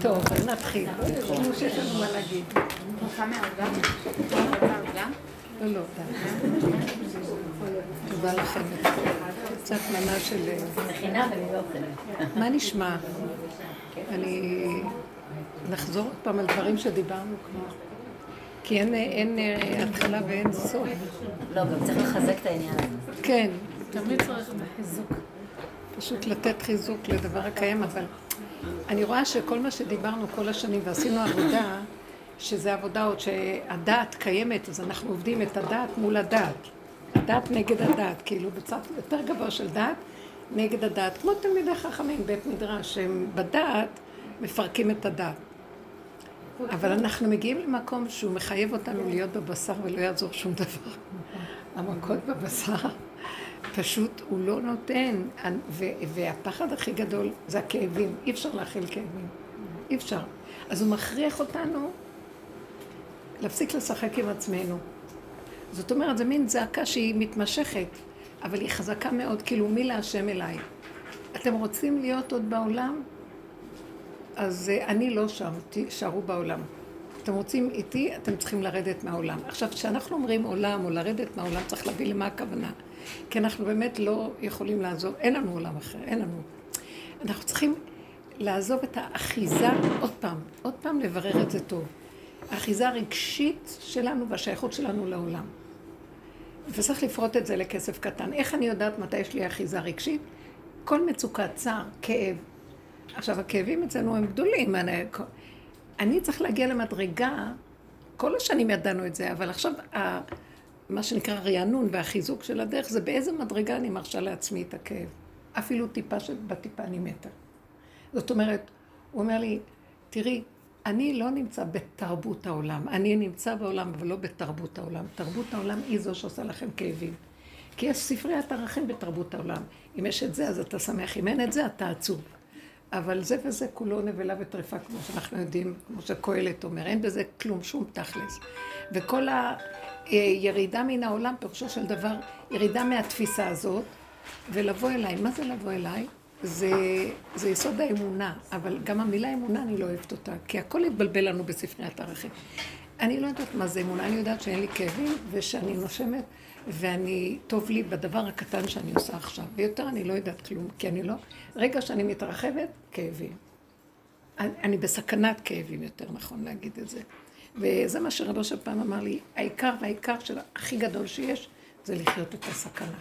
טוב, אז נתחיל. יש לנו מה להגיד. לא, לא, תודה לכם. קצת מנה של... אוכלת. מה נשמע? אני... נחזור עוד פעם על דברים שדיברנו כבר. כי אין, אין אה, התחלה ואין סוף. לא, גם צריך לחזק את העניין הזה. כן. תמיד צריך את. פשוט לתת חיזוק לדבר הקיים, אבל אני רואה שכל מה שדיברנו כל השנים ועשינו עבודה, שזה עבודה עוד שהדעת קיימת, אז אנחנו עובדים את הדעת מול הדעת. הדעת נגד הדעת, כאילו בצד יותר גבוה של דעת נגד הדעת. כמו תלמידי חכמים, בית מדרש, שהם בדעת מפרקים את הדעת. אבל אנחנו מגיעים למקום שהוא מחייב אותנו להיות בבשר ולא יעזור שום דבר. המכות בבשר, פשוט הוא לא נותן. והפחד הכי גדול זה הכאבים. אי אפשר להכיל כאבים. אי אפשר. אז הוא מכריח אותנו להפסיק לשחק עם עצמנו. זאת אומרת, זו מין זעקה שהיא מתמשכת, אבל היא חזקה מאוד, כאילו מי להשם אליי. אתם רוצים להיות עוד בעולם? אז אה, אני לא שם, תישארו בעולם. אתם רוצים איתי, אתם צריכים לרדת מהעולם. עכשיו, כשאנחנו אומרים עולם או לרדת מהעולם, צריך להביא למה הכוונה. כי אנחנו באמת לא יכולים לעזוב, אין לנו עולם אחר, אין לנו. אנחנו צריכים לעזוב את האחיזה, עוד פעם, עוד פעם לברר את זה טוב. האחיזה הרגשית שלנו והשייכות שלנו לעולם. וצריך לפרוט את זה לכסף קטן. איך אני יודעת מתי יש לי אחיזה רגשית? כל מצוקה, צער, כאב, עכשיו, הכאבים אצלנו הם גדולים. אני, אני צריך להגיע למדרגה, כל השנים ידענו את זה, אבל עכשיו, מה שנקרא רענון והחיזוק של הדרך, זה באיזה מדרגה אני מרשה לעצמי את הכאב. אפילו טיפה שבטיפה אני מתה. זאת אומרת, הוא אומר לי, תראי, אני לא נמצא בתרבות העולם, אני נמצא בעולם, אבל לא בתרבות העולם. תרבות העולם היא זו שעושה לכם כאבים. כי יש ספריית ערכים בתרבות העולם. אם יש את זה, אז אתה שמח, אם אין את זה, אתה עצוב. אבל זה וזה כולו נבלה וטרפה, כמו שאנחנו יודעים, כמו שקהלת אומר, אין בזה כלום, שום תכלס. וכל הירידה מן העולם, פירושו של דבר, ירידה מהתפיסה הזאת, ולבוא אליי. מה זה לבוא אליי? זה, זה יסוד האמונה, אבל גם המילה אמונה, אני לא אוהבת אותה, כי הכל התבלבל לנו בספריית הערכים. אני לא יודעת מה זה אמונה, אני יודעת שאין לי כאבים, ושאני נושמת, ואני, טוב לי בדבר הקטן שאני עושה עכשיו, ויותר אני לא יודעת כלום, כי אני לא, רגע שאני מתרחבת, כאבים. אני, אני בסכנת כאבים, יותר נכון להגיד את זה. וזה מה שרבו של פעם אמר לי, העיקר והעיקר של הכי גדול שיש, זה לחיות את הסכנה.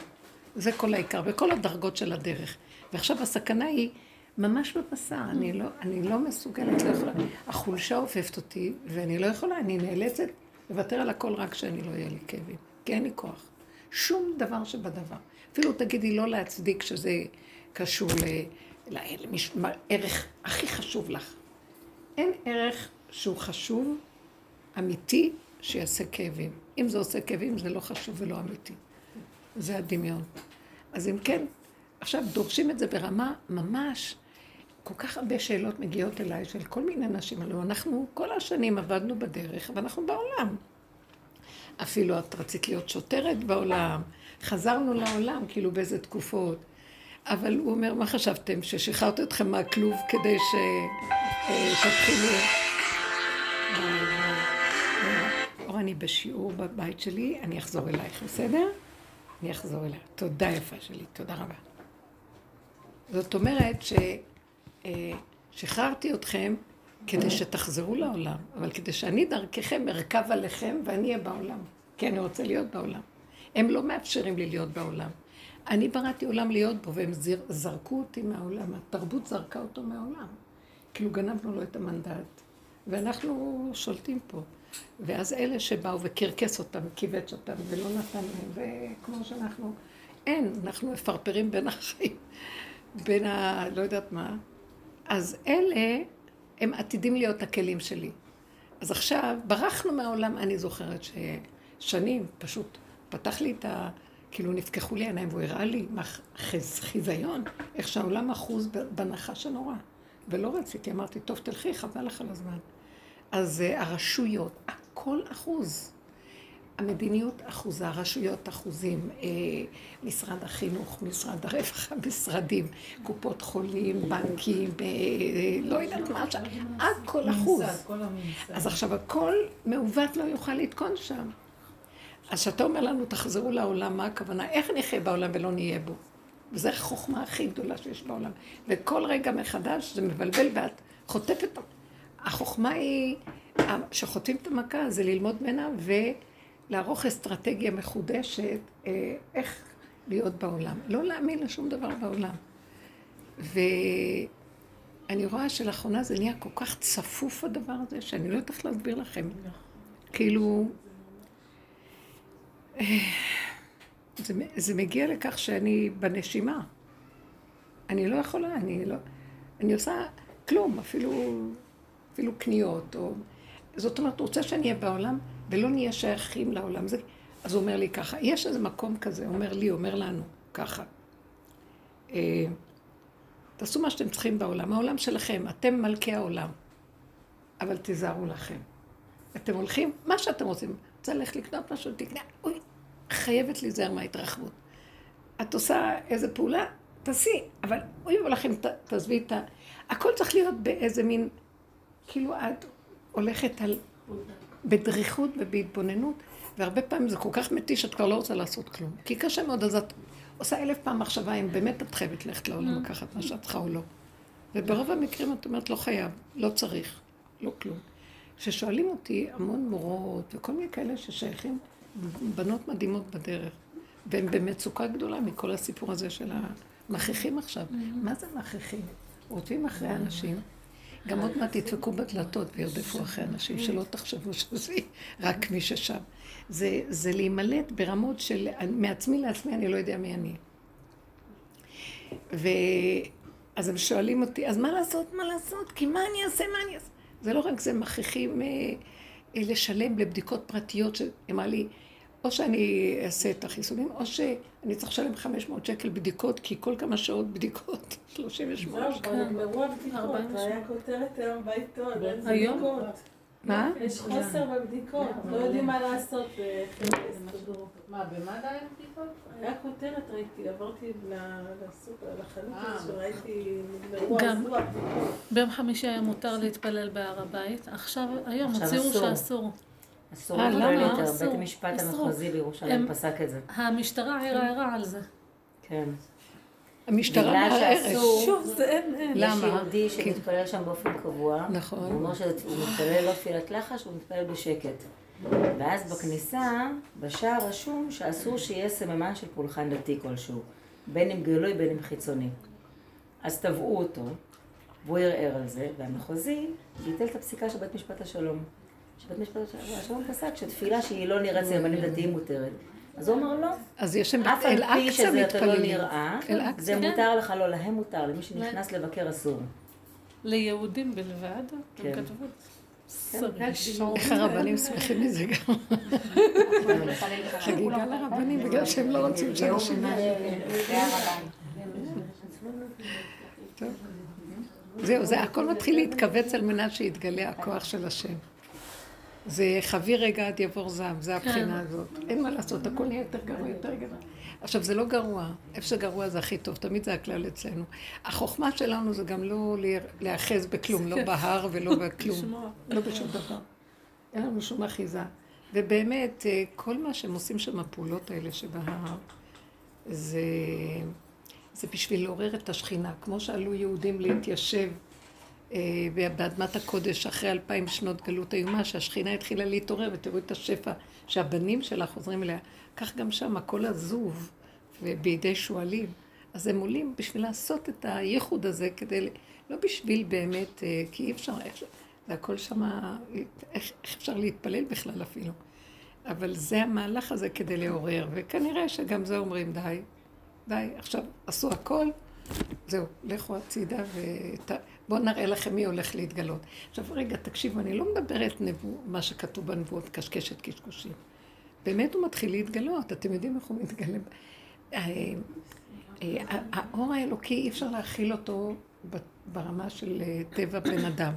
זה כל העיקר, בכל הדרגות של הדרך. ועכשיו הסכנה היא ממש בבשר, אני לא, אני לא מסוגלת, לא יכולה. החולשה עופפת אותי, ואני לא יכולה, אני נאלצת לוותר על הכל רק שאני לא אהיה לי כאבים, כי אין לי כוח. שום דבר שבדבר. אפילו תגידי לא להצדיק שזה קשור לערך הכי חשוב לך. אין ערך שהוא חשוב, אמיתי, שיעשה כאבים. אם זה עושה כאבים, זה לא חשוב ולא אמיתי. זה הדמיון. אז אם כן, עכשיו דורשים את זה ברמה ממש, כל כך הרבה שאלות מגיעות אליי של כל מיני נשים. הלוא אנחנו כל השנים עבדנו בדרך, ואנחנו בעולם. אפילו את רצית להיות שוטרת בעולם, חזרנו לעולם, כאילו באיזה תקופות. אבל הוא אומר, מה חשבתם? ששחררתי אתכם מהכלוב כדי שתתחילו... אני בשיעור בבית שלי, אני אחזור אלייך, בסדר? אני אחזור אלייך. תודה יפה שלי, תודה רבה. זאת אומרת ששחררתי אתכם כדי שתחזרו לעולם, אבל כדי שאני דרככם ארכב עליכם ואני אהיה בעולם, כי אני רוצה להיות בעולם. הם לא מאפשרים לי להיות בעולם. אני בראתי עולם להיות בו, והם זר, זרקו אותי מהעולם, התרבות זרקה אותו מהעולם. כאילו גנבנו לו את המנדט, ואנחנו שולטים פה. ואז אלה שבאו וקרקס אותם, כיווץ אותם, ולא נתנו, וכמו שאנחנו, אין, אנחנו מפרפרים בין החיים, בין ה... לא יודעת מה. אז אלה, הם עתידים להיות הכלים שלי. אז עכשיו, ברחנו מהעולם, אני זוכרת ששנים, פשוט פתח לי את ה... כאילו נפקחו לי העיניים והוא הראה לי חיזיון, איך שהעולם אחוז בנחש הנורא. ולא רציתי, אמרתי, טוב, תלכי, חבל לך על הזמן. אז uh, הרשויות, הכל אחוז. המדיניות אחוזה, רשויות אחוזים, אה, משרד החינוך, משרד הרווחה, משרדים, קופות חולים, בנקים, אה, לא יודעת מה הכל אחוז. אז עכשיו הכל מעוות לא יוכל לתקון שם. אז כשאתה אומר לנו, תחזרו לעולם, מה הכוונה? איך נחיה בעולם ולא נהיה בו? וזו החוכמה הכי גדולה שיש בעולם. וכל רגע מחדש זה מבלבל ואת חוטפת. החוכמה היא, שחוטפים את המכה זה ללמוד ממנה ולערוך אסטרטגיה מחודשת אה, איך להיות בעולם. לא להאמין לשום דבר בעולם. ואני רואה שלאחרונה זה נהיה כל כך צפוף הדבר הזה, שאני לא יודעת להסביר לכם. כאילו... אה, זה, זה מגיע לכך שאני בנשימה. אני לא יכולה, אני לא... אני עושה כלום, אפילו, אפילו קניות, או... זאת אומרת, הוא רוצה שאני אהיה בעולם ולא נהיה שייכים לעולם. זה... אז הוא אומר לי ככה, יש איזה מקום כזה, אומר לי, אומר לנו, ככה. אה, תעשו מה שאתם צריכים בעולם, העולם שלכם, אתם מלכי העולם, אבל תיזהרו לכם. אתם הולכים, מה שאתם רוצים, רוצה ללכת לקנות משהו, תקנה, אוי, חייבת להיזהר מההתרחבות. את עושה איזה פעולה, תעשי, אבל אוי ולכם, תעזבי את ה... הכל צריך להיות באיזה מין, כאילו את הולכת על... בדריכות ובהתבוננות, והרבה פעמים זה כל כך מתיש שאת כבר לא רוצה לעשות כלום. כי קשה מאוד, אז את עושה אלף פעם מחשבה אם באמת את חייבת ללכת לעולם לקחת מה שאת צריכה או לא. וברוב המקרים את אומרת, לא חייב, לא צריך, לא כלום. כששואלים אותי המון מורות וכל מיני כאלה ששייכים בנות מדהימות בדרך, והן במצוקה גדולה מכל הסיפור הזה של המכריחים עכשיו. Mm-hmm. מה זה מכריחים? רודפים אחרי אנשים, גם עוד מעט ידפקו בדלתות וירדפו אחרי אנשים, שלא תחשבו שזה רק מי ששם. זה, זה להימלט ברמות של מעצמי לעצמי, אני לא יודע מי אני. ואז הם שואלים אותי, אז מה לעשות, מה לעשות? כי מה אני אעשה, מה אני אעשה? זה לא רק זה, מכריחים... אה, לשלם לבדיקות פרטיות, שאמר לי, או שאני אעשה את החיסונים, או שאני צריך לשלם 500 שקל בדיקות, כי כל כמה שעות בדיקות, 38 שקל. זהו, נגמרו הבדיקות, היה כותרת היום בעיתון, היום? מה? יש חוסר בבדיקות, לא יודעים מה לעשות. מה, במד"א אין בדיקות? היה כותרת, ראיתי, עברתי לסופר, לחנות, אה. שראיתי, נגמרו, עזרו הבדיקות. ביום חמישי היה מותר להתפלל בהר הבית, עכשיו, היום הוציאו שאסור. אסור אה, להתפלל יותר, בית המשפט המחוזי בירושלים פסק את זה. המשטרה ערערה על זה. כן. המשטרה מערערת. שוב, זה אין, אין. למה? יש יהודי שמתפלל שם באופן קבוע. נכון. הוא אומר שהוא מתפלל לא תפילת לחש, הוא מתפלל בשקט. ואז בכניסה, בשער רשום שאסור שיהיה סממן של פולחן דתי כלשהו. בין אם גלוי, בין אם חיצוני. אז תבעו אותו, והוא ערער על זה, והמחוזי ביטל את הפסיקה של בית משפט השלום. שבית משפט השלום פסק שתפילה שהיא לא נראית סממנים דתיים מותרת. אז הוא אמר לא. אז יש שם אף על פי שזה אתה לא נראה, זה מותר לך, לא, להם מותר, למי שנכנס לבקר אסור. ליהודים בלבד, הם כן. כתבו איך הרבנים שמחים מזה גם. חגיגה לרבנים, בגלל שהם לא רוצים שאנשים... זהו, זה הכל מתחיל להתכווץ על מנת שיתגלה הכוח של השם. זה חביא רגע עד יבור זעם, זה הבחינה כן. הזאת. אין מה לעשות, הכל נהיה יותר גרוע, יותר גרוע. עכשיו, זה לא גרוע. איפה שגרוע זה הכי טוב, תמיד זה הכלל אצלנו. החוכמה שלנו זה גם לא להיאחז בכלום, לא בהר ולא בכלום. לא בשום דבר. אין לנו שום אחיזה. ובאמת, אה, כל מה שהם עושים שם, הפעולות האלה שבהר, זה, זה בשביל לעורר את השכינה. כמו שעלו יהודים להתיישב באדמת הקודש אחרי אלפיים שנות גלות איומה, שהשכינה התחילה להתעורר, ותראו את השפע שהבנים שלה חוזרים אליה. כך גם שם, הכל עזוב ובידי שועלים. אז הם עולים בשביל לעשות את הייחוד הזה, כדי, לא בשביל באמת, אה, כי אי אפשר, איך, זה הכל איך, איך אפשר להתפלל בכלל אפילו. אבל זה המהלך הזה כדי לעורר, וכנראה שגם זה אומרים די, די, עכשיו עשו הכל, זהו, לכו הצידה ובואו נראה לכם מי הולך להתגלות. עכשיו רגע, תקשיבו, אני לא מדברת נבוא, מה שכתוב בנבואות, קשקשת קשקושים. באמת הוא מתחיל להתגלות, אתם יודעים איך הוא מתגלה. אה, אה, האור האלוקי, אי אפשר להכיל אותו ברמה של אה, טבע בן אדם.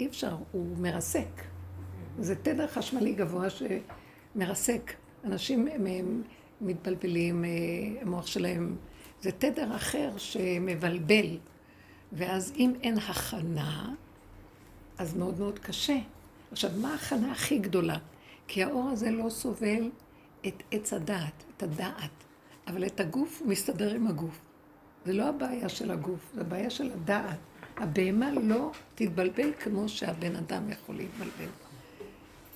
אי אפשר, הוא מרסק. זה תדר חשמלי גבוה מרסק. אנשים הם, הם מתבלבלים, אה, המוח שלהם, זה תדר אחר שמבלבל. ואז אם אין הכנה, אז מאוד מאוד קשה. עכשיו, מה ההכנה הכי גדולה? כי האור הזה לא סובל את עץ הדעת, את הדעת, אבל את הגוף הוא מסתדר עם הגוף. זה לא הבעיה של הגוף, זה הבעיה של הדעת. הבהמה לא תתבלבל כמו שהבן אדם יכול להתבלבל.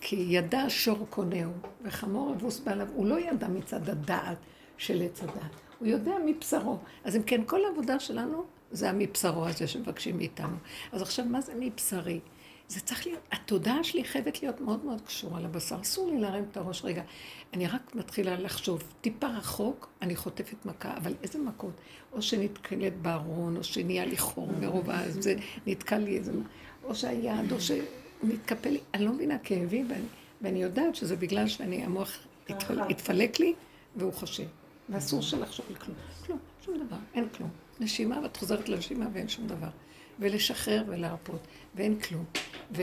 כי ידע שור קונהו, וחמור אבוס בעליו. הוא לא ידע מצד הדעת של עץ הדעת, הוא יודע מבשרו. אז אם כן, כל העבודה שלנו זה המבשרו הזה שמבקשים מאיתנו. אז עכשיו, מה זה מבשרי? זה צריך להיות, התודעה שלי חייבת להיות מאוד מאוד קשורה לבשר. אסור לי להרים את הראש רגע. אני רק מתחילה לחשוב, טיפה רחוק, אני חוטפת מכה, אבל איזה מכות? או שנתקלת בארון, או שנהיה לי חור מרוב זה נתקע לי איזה... או שהיד, או שנתקפל לי, אני לא מבינה כאבים, ואני, ואני יודעת שזה בגלל שאני, המוח התפלק לי, והוא חושב. ואסור שלחשוב על כלום. כלום, שום דבר, אין כלום. נשימה, ואת חוזרת לנשימה ואין שום דבר. ולשחרר ולהרפות, ואין כלום. ו...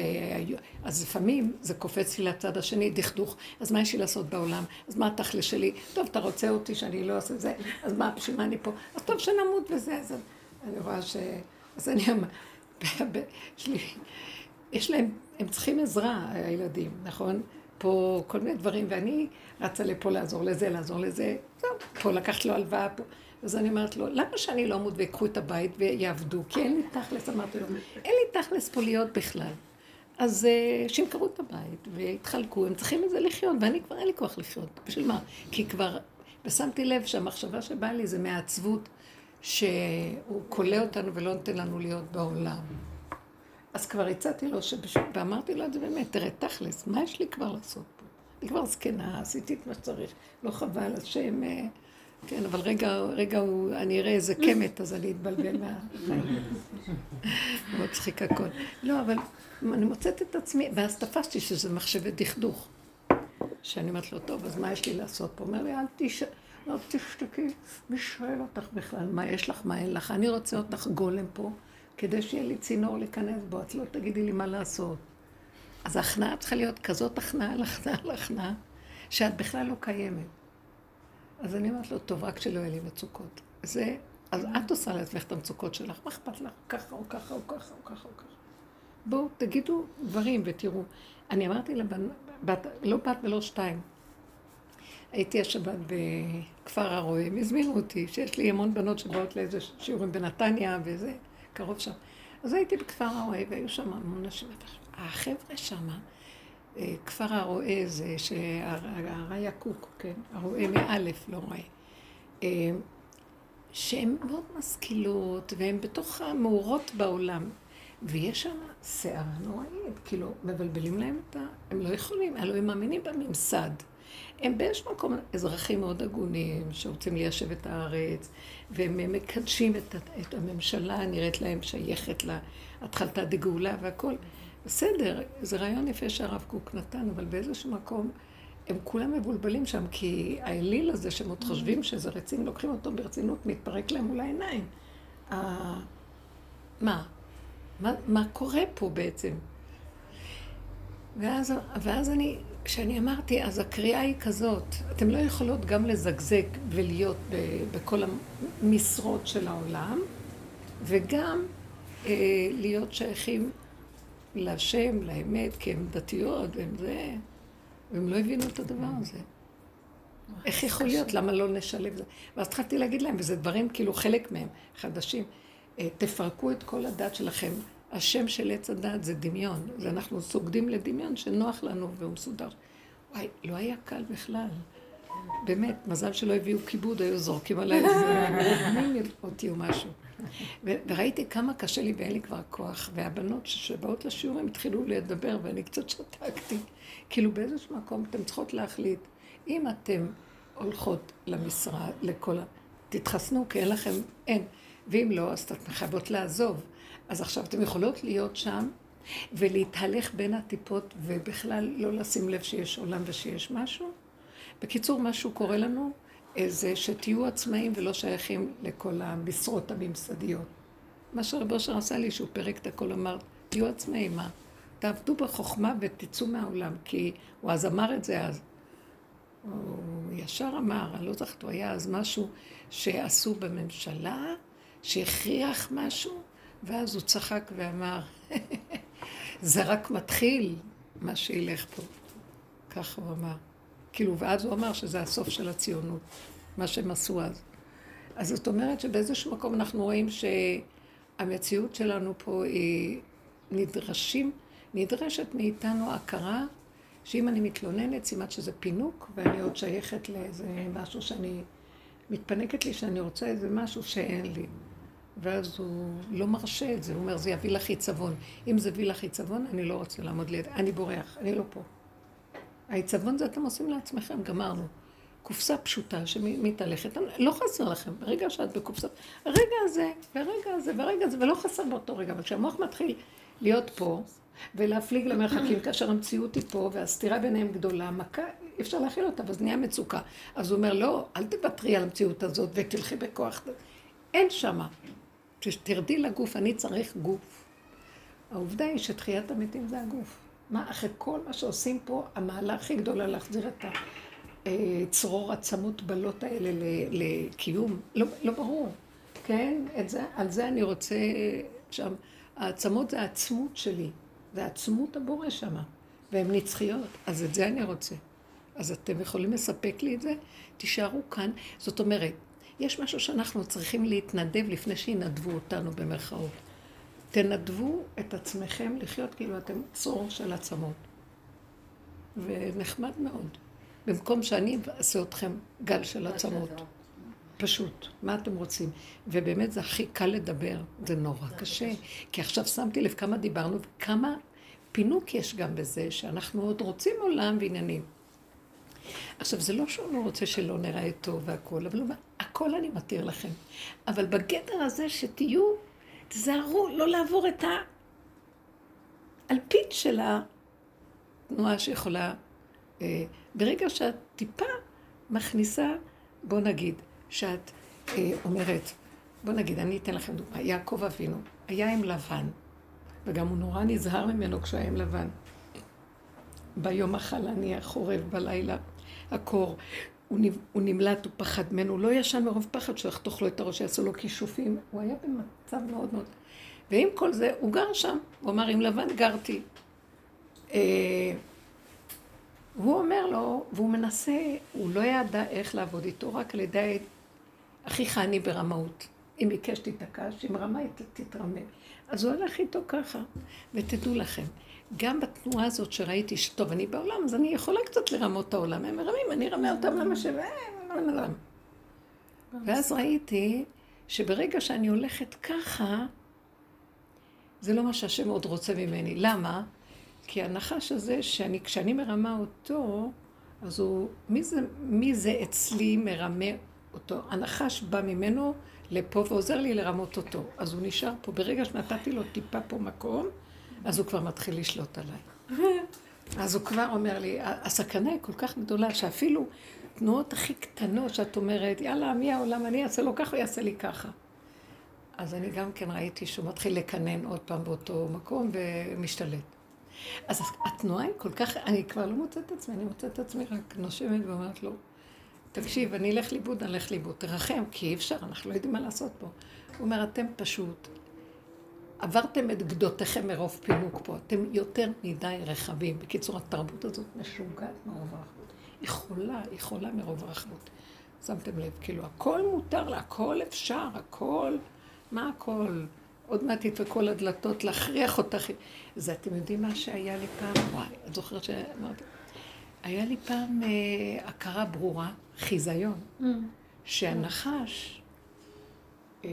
אז לפעמים זה קופץ לי לצד השני, דכדוך, אז מה יש לי לעשות בעולם? אז מה התכלס שלי? טוב, אתה רוצה אותי שאני לא אעשה זה, אז מה, בשביל מה אני פה? אז טוב שנמות בזה, אז אני רואה ש... אז אני אמר, יש להם, הם צריכים עזרה, הילדים, נכון? פה כל מיני דברים, ואני רצה לפה לעזור לזה, לעזור לזה, זהו, פה לקחת לו הלוואה, פה. אז אני אומרת לו, למה שאני לא אמות ויקחו את הבית ויעבדו? כי אין לי תכלס, אמרתי לו, אין לי תכלס פה להיות בכלל. אז uh, שימכרו את הבית ויתחלקו, הם צריכים את זה לחיות, ואני כבר אין לי כוח לחיות. בשביל מה? כי כבר, ושמתי לב שהמחשבה שבאה לי זה מעצבות שהוא כולא אותנו ולא נותן לנו להיות בעולם. אז כבר הצעתי לו, שבש... ואמרתי לו את זה באמת, תראה, תכלס, מה יש לי כבר לעשות? אני כבר זקנה, עשיתי את מה שצריך, לא חבל, השם... Uh, כן, אבל רגע, רגע הוא, אני אראה איזה קמת, אז אני אתבלבל מהחיים. מצחיק הכל. לא, אבל אני מוצאת את עצמי, ואז תפסתי שזה מחשבת דכדוך. שאני אומרת לו, טוב, אז מה יש לי לעשות פה? אומר לי, אל תש... אל תשתקי, מי שואל אותך בכלל? מה יש לך, מה אין לך? אני רוצה אותך גולם פה, כדי שיהיה לי צינור להיכנס בו, את לא תגידי לי מה לעשות. אז ההכנעה צריכה להיות כזאת הכנעה על הכנעה על הכנעה, שאת בכלל לא קיימת. אז אני אומרת לו, טוב, רק שלא יהיו לי מצוקות. זה, אז את עושה לעצמך את המצוקות שלך, מה אכפת לך? ככה או ככה או ככה או ככה או ככה. בואו, תגידו דברים ותראו. אני אמרתי לבן, בת, לא בת ולא שתיים. הייתי השבת בכפר הרועה, הם הזמינו אותי, שיש לי המון בנות שבאות לאיזה שיעורים בנתניה וזה, קרוב שם. אז הייתי בכפר הרועה והיו שם המון נשים. החבר'ה שמה, כפר הרועה זה שהריה קוק, כן? הרועה מאלף, לא רועה. אה, שהן מאוד משכילות, והן בתוך המאורות בעולם. ויש שם סערה נוראית, כאילו, מבלבלים להם את ה... הם לא יכולים, הלוא הם מאמינים בממסד. הם באיזשהו מקום אזרחים מאוד הגונים, שרוצים ליישב את הארץ, והם מקדשים את, את הממשלה, נראית להם שייכת להתחלתה דגאולה והכול. בסדר, זה רעיון יפה שהרב קוק נתן, אבל באיזשהו מקום הם כולם מבולבלים שם, כי האליל הזה שהם עוד חושבים שזה רציני, לוקחים אותו ברצינות, מתפרק להם מול העיניים. מה? מה, מה קורה פה בעצם? ואז, ואז אני, כשאני אמרתי, אז הקריאה היא כזאת, אתם לא יכולות גם לזגזג ולהיות ב, בכל המשרות של העולם, וגם אה, להיות שייכים להשם, לאמת, כי הן דתיות, והן זה, והם לא הבינו את הדבר הזה. איך יכול להיות? למה לא נשלב זה? ואז התחלתי להגיד להם, וזה דברים כאילו חלק מהם, חדשים, אה, תפרקו את כל הדת שלכם. השם של עץ הדת זה דמיון, זה אנחנו סוגדים לדמיון שנוח לנו והוא מסודר. וואי, לא היה קל בכלל. באמת, מזל שלא הביאו כיבוד, היו זורקים עליי איזה אותי או משהו. וראיתי כמה קשה לי ואין לי כבר כוח, והבנות שבאות לשיעורים התחילו לדבר ואני קצת שתקתי. כאילו באיזשהו מקום אתן צריכות להחליט, אם אתן הולכות למשרד, לכל ה... תתחסנו כי אין לכם, אין. ואם לא, אז אתן חייבות לעזוב. אז עכשיו אתן יכולות להיות שם ולהתהלך בין הטיפות ובכלל לא לשים לב שיש עולם ושיש משהו. בקיצור, משהו קורה לנו, זה שתהיו עצמאים ולא שייכים לכל המשרות הממסדיות. מה שרב אושר עשה לי, שהוא פירק את הכל, אמר, תהיו עצמאים, מה? תעבדו בחוכמה ותצאו מהעולם, כי הוא אז אמר את זה אז. הוא ישר אמר, אני לא זוכרת, הוא היה אז משהו שעשו בממשלה, שהכריח משהו, ואז הוא צחק ואמר, זה רק מתחיל מה שילך פה. ככה הוא אמר. כאילו, ואז הוא אמר שזה הסוף של הציונות, מה שהם עשו אז. אז זאת אומרת שבאיזשהו מקום אנחנו רואים שהמציאות שלנו פה היא נדרשים, נדרשת מאיתנו הכרה שאם אני מתלוננת, סימן שזה פינוק, ואני עוד שייכת לאיזה משהו שאני, מתפנקת לי שאני רוצה איזה משהו שאין לי. ואז הוא לא מרשה את זה, הוא אומר, זה יביא לך עיצבון. אם זה יביא לך עיצבון, אני לא רוצה לעמוד ליד, אני בורח, אני לא פה. העיצבון זה אתם עושים לעצמכם, גמרנו. קופסה פשוטה שמתהלכת, לא חסר לכם, ברגע שאת בקופסה, הרגע הזה, והרגע הזה, והרגע הזה, ולא חסר באותו רגע, אבל כשהמוח מתחיל להיות פה, ולהפליג למרחקים, כאשר המציאות היא פה, והסתירה ביניהם גדולה, מכה, אי אפשר להכיל אותה, ואז נהיה מצוקה. אז הוא אומר, לא, אל תוותרי על המציאות הזאת ותלכי בכוח. אין שמה. תרדי לגוף, אני צריך גוף. העובדה היא שתחיית המתים זה הגוף. מה, אחרי כל מה שעושים פה, המעלה הכי גדולה להחזיר את הצרור עצמות בלות האלה לקיום, לא, לא ברור, כן? זה, על זה אני רוצה שם. העצמות זה העצמות שלי, זה עצמות הבורא שמה, והן נצחיות, אז את זה אני רוצה. אז אתם יכולים לספק לי את זה? תישארו כאן. זאת אומרת, יש משהו שאנחנו צריכים להתנדב לפני שינדבו אותנו במרכאות. תנדבו את עצמכם לחיות כאילו אתם צרור של עצמות. ונחמד מאוד. במקום שאני אעשה אתכם גל של עצמות. פשוט, מה אתם רוצים? ובאמת זה הכי קל לדבר, זה נורא קשה. כי עכשיו שמתי לב כמה דיברנו וכמה פינוק יש גם בזה, שאנחנו עוד רוצים עולם ועניינים. עכשיו, זה לא שהוא לא רוצה שלא נראה טוב והכול, אבל הכל אני מתיר לכם. אבל בגדר הזה שתהיו, תזהרו לא לעבור את האלפית של התנועה שיכולה... אה, ברגע שאת טיפה מכניסה, בוא נגיד, שאת אה, אומרת, בוא נגיד, אני אתן לכם דוגמא, יעקב אבינו היה עם לבן, וגם הוא נורא נזהר ממנו כשהיה עם לבן. ביום החלני החורב, בלילה הקור, הוא, נמלט, הוא פחד ממנו, הוא לא ישן מרוב פחד שיחתוך לו את הראש, יעשו לו כישופים, הוא היה במצב מאוד מאוד... ועם כל זה, הוא גר שם, הוא אמר, עם לבן גרתי. אה, והוא אומר לו, והוא מנסה, הוא לא ידע איך לעבוד איתו, רק על ידי אחיך אני ברמאות. אם ביקש תיתקע, שאם רמה תתרמם. אז הוא הולך איתו ככה. ותדעו לכם, גם בתנועה הזאת שראיתי שטוב, אני בעולם, אז אני יכולה קצת לרמות את העולם. הם מרמים, אני ארמה אותם למה ש... ואז ראיתי שברגע שאני הולכת ככה, זה לא מה שהשם עוד רוצה ממני. למה? כי הנחש הזה, שאני, כשאני מרמה אותו, אז הוא, מי זה, מי זה אצלי מרמה אותו? הנחש בא ממנו לפה ועוזר לי לרמות אותו. אז הוא נשאר פה. ברגע שנתתי לו טיפה פה מקום, אז הוא כבר מתחיל לשלוט עליי. אז הוא כבר אומר לי, הסכנה היא כל כך גדולה, שאפילו תנועות הכי קטנות שאת אומרת, יאללה, מי העולם, אני אעשה לו ככה, הוא יעשה לי ככה. אז אני גם כן ראיתי שהוא מתחיל לקנן עוד פעם באותו מקום ומשתלט. אז התנועה היא כל כך, אני כבר לא מוצאת את עצמי, אני מוצאת את עצמי רק נושמת ואומרת לו, תקשיב, אני אלך לאיבוד, אני אלך לאיבוד, תרחם, כי אי אפשר, אנחנו לא יודעים מה לעשות פה. הוא אומר, אתם פשוט עברתם את גדותיכם מרוב פינוק פה, אתם יותר מדי רחבים. בקיצור, התרבות הזאת משוגעת מרוב רחבות. היא חולה, היא חולה מרוב רחבות. שמתם לב, כאילו, הכל מותר לה, הכל אפשר, הכל, מה הכל? עוד מעט ידפקו על הדלתות, להכריח אותך. זה, אתם יודעים מה שהיה לי פעם? וואי, את זוכרת שאמרתי? היה לי פעם אה, הכרה ברורה, חיזיון, mm. שהנחש, אה,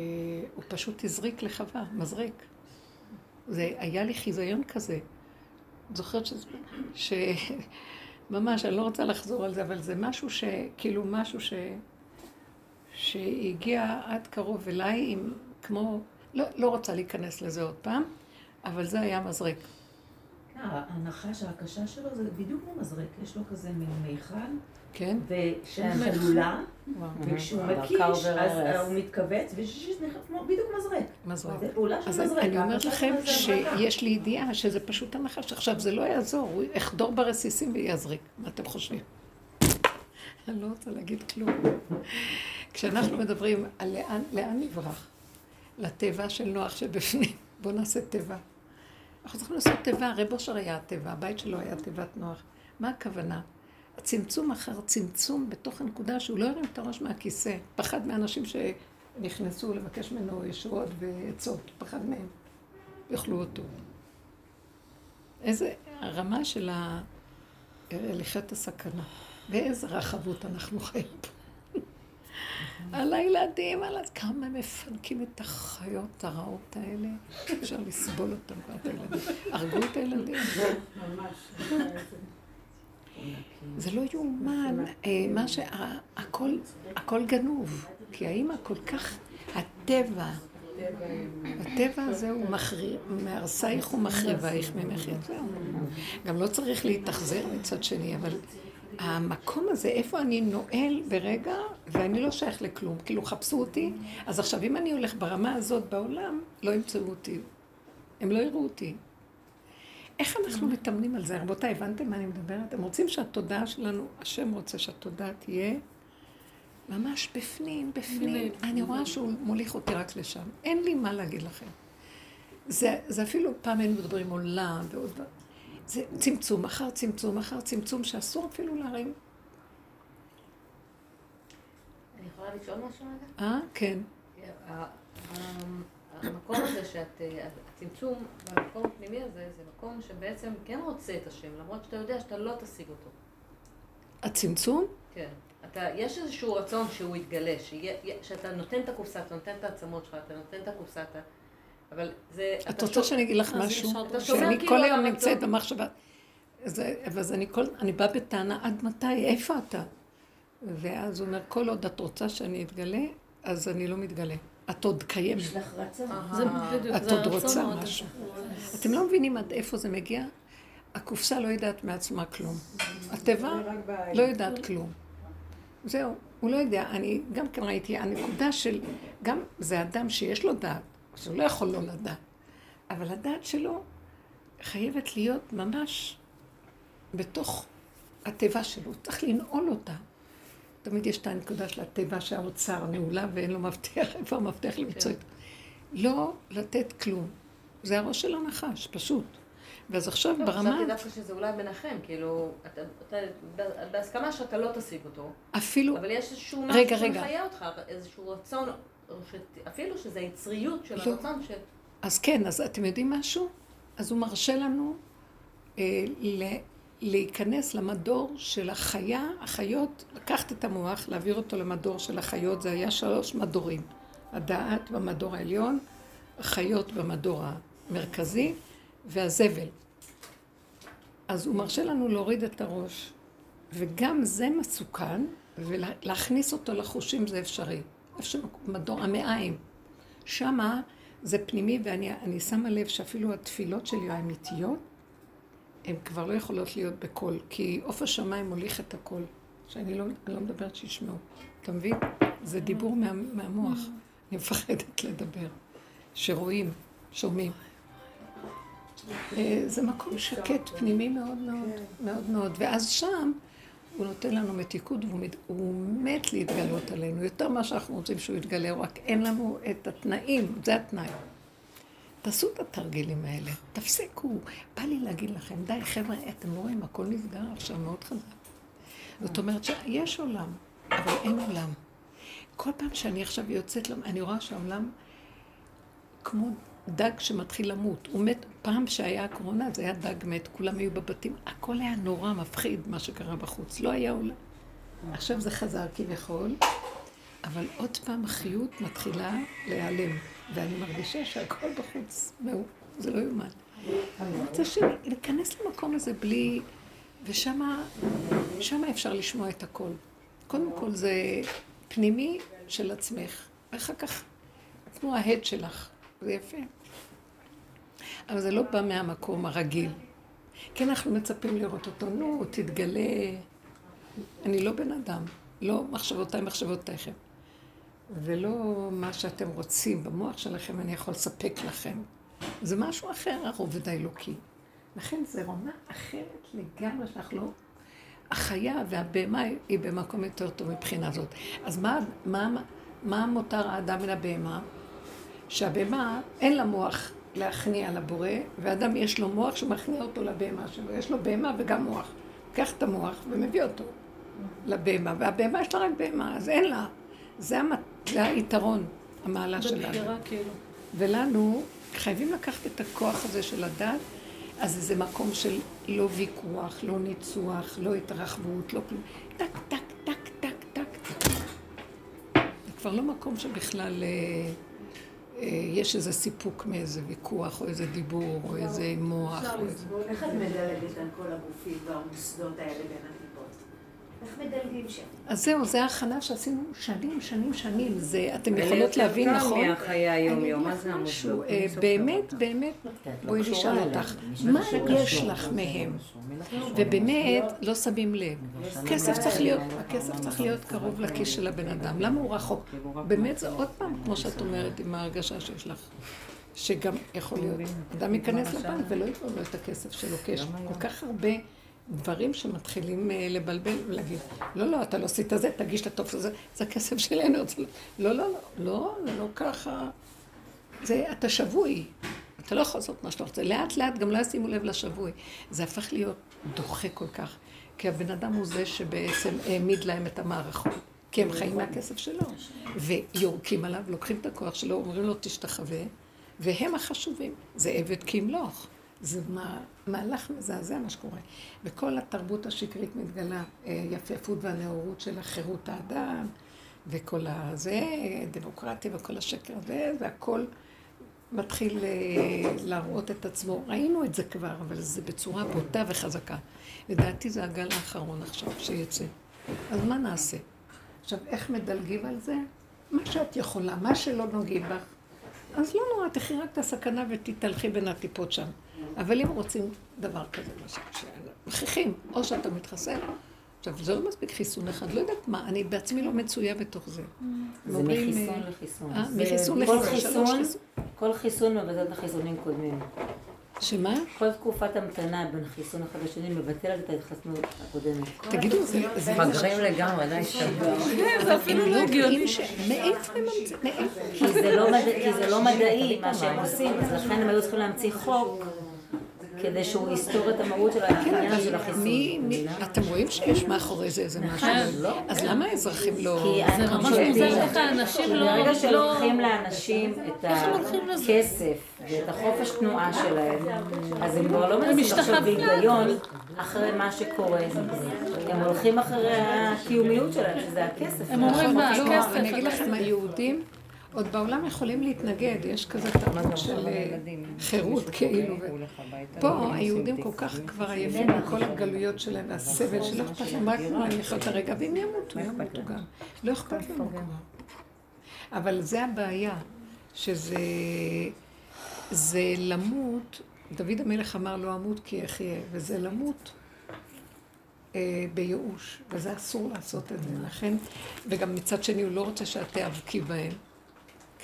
הוא פשוט הזריק לחווה, מזריק. זה היה לי חיזיון כזה. זוכרת שזה... ש... ממש, אני לא רוצה לחזור על זה, אבל זה משהו ש... כאילו משהו ש... שהגיע עד קרוב אליי עם כמו... לא, לא רוצה להיכנס לזה עוד פעם, אבל זה היה מזרק. הנחש, ההקשה שלו זה בדיוק כמו מזרק, יש לו כזה מין מיכל. כן. ושהחלולה, וכשהוא מקיש, אז הוא מתכווץ, בדיוק מזרק. מזרק. זה פעולה של מזרק. אז אני אומרת לכם שיש לי ידיעה שזה פשוט הנחש. עכשיו, זה לא יעזור, הוא יחדור ברסיסים ויזריק. מה אתם חושבים? אני לא רוצה להגיד כלום. כשאנחנו מדברים על לאן, לאן נברח, לטבע של נוח שבפנים, בואו נעשה טבע. אנחנו צריכים לעשות טבע, הרב אושר היה הטבע, הבית שלו היה תיבת נוח. מה הכוונה? הצמצום אחר צמצום בתוך הנקודה שהוא לא הרים את הראש מהכיסא. פחד מאנשים שנכנסו לבקש ממנו ישועות ועצות, פחד מהם. יאכלו אותו. איזה הרמה של הליכת הסכנה. ואיזה רחבות אנחנו חיים פה. על הילדים, על כמה מפנקים את החיות הרעות האלה. אפשר לסבול אותם ואת הילדים. הרגו את הילדים. זה לא יאומן, אה, מה שהכל, הכל גנוב. כי האימא כל כך, הטבע, הטבע הזה הוא מהרסייך ומחריבייך ממך יצאו. גם לא צריך להתאכזר מצד שני, אבל המקום הזה, איפה אני נועל ברגע, ואני לא שייך לכלום. כאילו, חפשו אותי, אז עכשיו, אם אני הולך ברמה הזאת בעולם, לא ימצאו אותי. הם לא יראו אותי. איך אנחנו מתאמנים על זה? רבותיי, הבנתם מה אני מדברת? הם רוצים שהתודעה שלנו, השם רוצה שהתודעה תהיה ממש בפנים, בפנים. אני רואה שהוא מוליך אותי רק לשם. אין לי מה להגיד לכם. זה, זה אפילו, פעם היינו מדברים עולם ועוד דבר. זה צמצום אחר צמצום אחר צמצום שאסור אפילו להרים. אני יכולה לשאול משהו רגע? אה, כן. המקום הזה שאת, הצמצום במקום הפנימי הזה, זה מקום שבעצם כן רוצה את השם, למרות שאתה יודע שאתה לא תשיג אותו. הצמצום? כן. אתה, יש איזשהו רצון שהוא יתגלה, שאתה נותן את הקופסה, אתה נותן את העצמות שלך, אתה נותן את הקופסה, אתה... אבל זה... את רוצה שאני אגיד לך משהו? שאני כאילו כל היום נמצאת במחשבה. אז אני כל... אני באה בטענה, עד מתי? איפה אתה? ואז הוא אומר, כל עוד את רוצה שאני אתגלה, אז אני לא מתגלה. את עוד קיימת. יש לך רצון. את עוד רוצה משהו. אתם לא מבינים עד איפה זה מגיע? הקופסה לא יודעת מעצמה כלום. הטבע לא יודעת כלום. זהו, הוא לא יודע. אני גם כן ראיתי, הנקודה של, גם זה אדם שיש לו דעת, אז הוא לא יכול לא לדעת. אבל הדעת שלו חייבת להיות ממש בתוך התיבה שלו, צריך לנעול אותה. תמיד יש את הנקודה של התיבה שהאוצר נעולה ואין לו מפתח, איפה המפתח למצוא את... לא לתת כלום. זה הראש של הנחש, פשוט. ואז עכשיו טוב, ברמה... חשבתי דווקא שזה אולי ביניכם, כאילו, אתה, אתה, בהסכמה שאתה לא תשיג אותו. אפילו... אבל יש איזשהו משהו שמחיה אותך, איזשהו רצון, אפילו שזה היצריות של לא. הרצון ש... אז כן, אז אתם יודעים משהו? אז הוא מרשה לנו אה, להיכנס למדור של החיה, החיות, לקחת את המוח, להעביר אותו למדור של החיות, זה היה שלוש מדורים. הדעת במדור העליון, החיות במדור המרכזי והזבל. אז הוא מרשה לנו להוריד את הראש, וגם זה מסוכן, ולהכניס אותו לחושים זה אפשרי. איפה מדור המעיים. שמה זה פנימי, ואני שמה לב שאפילו התפילות שלי האמיתיות, הן כבר לא יכולות להיות בקול, כי עוף השמיים מוליך את הקול, שאני לא, לא מדברת שישמעו. אתה מבין? זה דיבור מה, מהמוח. אני מפחדת לדבר. שרואים, שומעים. אה, זה מקום שקט, פנימי מאוד מאוד, מאוד מאוד. ואז שם הוא נותן לנו מתיקות והוא מת להתגלות עלינו, יותר ממה שאנחנו רוצים שהוא יתגלה, רק אין לנו את התנאים, זה התנאי. תעשו את התרגילים האלה, תפסיקו. בא לי להגיד לכם, די חבר'ה, אתם לא רואים, הכל נסגר עכשיו מאוד חזק. זאת אומרת שיש עולם, אבל אין עולם. כל פעם שאני עכשיו יוצאת, אני רואה שהעולם כמו דג שמתחיל למות. הוא מת, פעם שהיה הקורונה זה היה דג מת, כולם היו בבתים, הכל היה נורא מפחיד מה שקרה בחוץ, לא היה עולם. עכשיו זה חזר כביכול, אבל עוד פעם החיות מתחילה להיעלם. ואני מרגישה שהכל בחוץ, זה לא יאומן. אני רוצה להיכנס למקום הזה בלי... ושמה אפשר לשמוע את הכל. קודם כל זה פנימי של עצמך, ואחר כך כמו ההד שלך, זה יפה. אבל זה לא בא מהמקום הרגיל. כן, אנחנו מצפים לראות אותו, נו, תתגלה. אני לא בן אדם, לא מחשבותיי מחשבותיכם. ולא מה שאתם רוצים במוח שלכם, אני יכול לספק לכם. זה משהו אחר, הרובד האלוקי. לכן זה רמה אחרת לגמרי שאנחנו לא... החיה והבהמה היא במקום יותר טוב מבחינה זאת. אז מה, מה, מה מותר האדם מן הבהמה? שהבהמה אין לה מוח להכניע לבורא, ואדם יש לו מוח שמכניע אותו לבהמה שלו. יש לו בהמה וגם מוח. לוקח את המוח ומביא אותו לבהמה, והבהמה יש לה רק בהמה, אז אין לה. זה, המת... זה היתרון, המעלה שלנו. בבחירה כאילו. ולנו חייבים לקחת את הכוח הזה של הדת, אז זה מקום של לא ויכוח, לא ניצוח, לא התרחבות, לא כלום. טק, טק, טק, טק, טק. זה כבר לא מקום שבכלל אה, יש איזה סיפוק מאיזה ויכוח, או איזה דיבור, או איזה מוח. או איזה... איך את מדלגת על כל הגופים והמוסדות האלה בין? איך מדלגים שם? אז זהו, זה ההכנה שעשינו שנים, שנים, שנים. זה, אתם יכולות להבין, נכון? זה יותר קל מהחיי היום-יום, אני מה אגיד זה לך המוסדות? משהו, אין אה, באמת. באמת, כן, לא בואי נשאל. אותך, מה יש. לך מהם? ובאמת, לא שמים לב. כסף צריך להיות, הכסף צריך להיות קרוב לכיס של הבן אדם. למה הוא רחוק? באמת זה עוד פעם, כמו שאת אומרת, עם ההרגשה שיש לך. שגם יכול להיות, אדם ייכנס לבנק ולא ייתנו לו את הכסף שלו, כי יש כל כך הרבה דברים שמתחילים אה, לבלבל ולהגיד, לא, לא, אתה לא עשית זה, תגיש את הטופס הזה, זה הכסף שלנו. זה לא, לא, לא, לא, זה לא ככה. זה, אתה שבוי. אתה לא יכול לעשות מה שאתה רוצה. לאט לאט גם לא ישימו לב לשבוי. זה הפך להיות דוחה כל כך. כי הבן אדם הוא זה שבעצם העמיד להם את המערכות. כי הם חיים מהכסף שלו. ויורקים עליו, לוקחים את הכוח שלו, אומרים לו תשתחווה, והם החשובים. זה עבד כי ימלוך. זה מה, מהלך מזעזע מה שקורה. וכל התרבות השקרית מתגלה, אה, יפייפות והנאורות של החירות האדם, וכל הזה, דמוקרטיה וכל השקר הזה, והכל מתחיל אה, להראות את עצמו. ראינו את זה כבר, אבל זה בצורה בוטה וחזקה. לדעתי זה הגל האחרון עכשיו שיצא. אז מה נעשה? עכשיו, איך מדלגים על זה? מה שאת יכולה, מה שלא נוגעים בך. אז לא נורא, תחי רק את הסכנה ותתהלכי בין הטיפות שם. אבל אם רוצים דבר כזה, למשל, שמכריחים, או שאתה מתחסן, עכשיו, זה לא מספיק חיסון אחד, לא יודעת מה, אני בעצמי לא מצויה בתוך זה. מחיסון אה, לחיסון. זה- מחיסון כל לחיסון, שלוש חיסון, חיסון. כל חיסון מבטל את החיסונים קודמים. שמה? כל תקופת המתנה בין חיסון אחד לשני מבטלת את ההתחסנות הקודמת. תגידו, זה... זה- מגרים לגמרי, די שבוע. זה אפילו לא הגיוני. מאיפה הם ממציאים? כי זה לא מדע- כי זה לא מדעי מה שהם עושים, אז לכן הם היו צריכים להמציא חוק כדי שהוא יסתור את המהות של העניין של החיסון. אתם רואים שיש מאחורי זה איזה משהו? אז למה האזרחים לא... כי זה ממש מוזר איך האנשים לא... ברגע לא- שלוקחים לאנשים את? הכסף ואת החופש תנועה שלהם, אז הם כבר לא מנסים עכשיו בהיגיון אחרי מה שקורה. הם הולכים אחרי הקיומיות שלהם, שזה הכסף. הם אומרים, מה, לא, הכסף, אני אגיד. לכם, היהודים עוד בעולם יכולים להתנגד, יש כזה תרבות של אה, חירות כאילו. ו- פה היהודים כל כך כבר עייפים מכל הגלויות שלהם והסבל שלא אכפת להם, רק להם לחיות הרגע, ואם ימותו, ימותו גם. לא אכפת לנו כבר. אבל זה הבעיה, שזה זה למות, דוד המלך אמר לא אמות כי אחיה, וזה למות אה, בייאוש, וזה אסור לעשות את זה, לכן, וגם מצד שני הוא לא רוצה שאת תיאבקי בהם,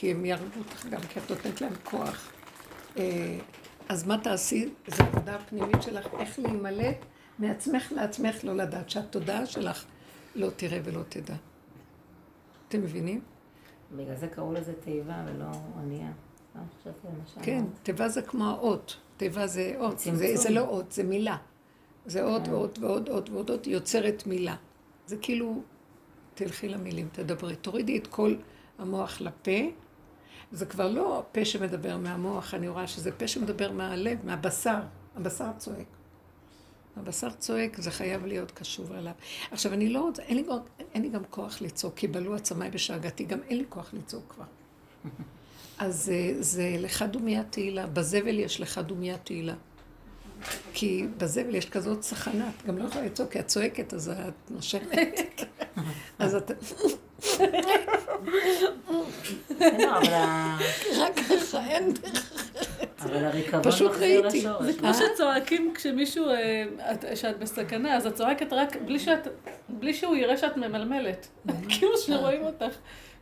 כי הם יהרגו אותך גם, כי את נותנת להם כוח. אה, אז מה תעשי? זו עבודה הפנימית שלך, איך להימלט מעצמך לעצמך, לא לדעת, שהתודעה שלך לא תראה ולא תדע. אתם מבינים? בגלל זה קראו לזה תיבה ולא. לא מה שאמרת. כן, תיבה זה כמו האות. תיבה זה אות. זה, זה לא אות, זה מילה. זה עוד ועוד ועוד עוד ועוד עוד יוצרת מילה. זה כאילו, תלכי למילים, תדברי. תורידי את כל המוח לפה. זה כבר לא פה שמדבר מהמוח, אני רואה שזה פה שמדבר מהלב, מהבשר. הבשר צועק. הבשר צועק, זה חייב להיות קשור אליו. עכשיו, אני לא רוצה, אין לי, אין לי גם כוח לצעוק, כי בלו עצמיי בשאגתי, גם אין לי כוח לצעוק כבר. אז זה, זה לך דומיית תהילה, בזבל יש לך דומיית תהילה. כי בזבל יש כזאת צחנה, את גם לא יכולה לצעוק, כי את צועקת, אז את נושמת. אז את... כן, רק ככה, אין דרך. אבל הריקבון פשוט מחזיר ראיתי. לשורש. זה כמו שצועקים כשמישהו, אה, את- שאת בסכנה, אז את צועקת רק בלי שהוא יראה שאת ממלמלת. כאילו שרואים אותך.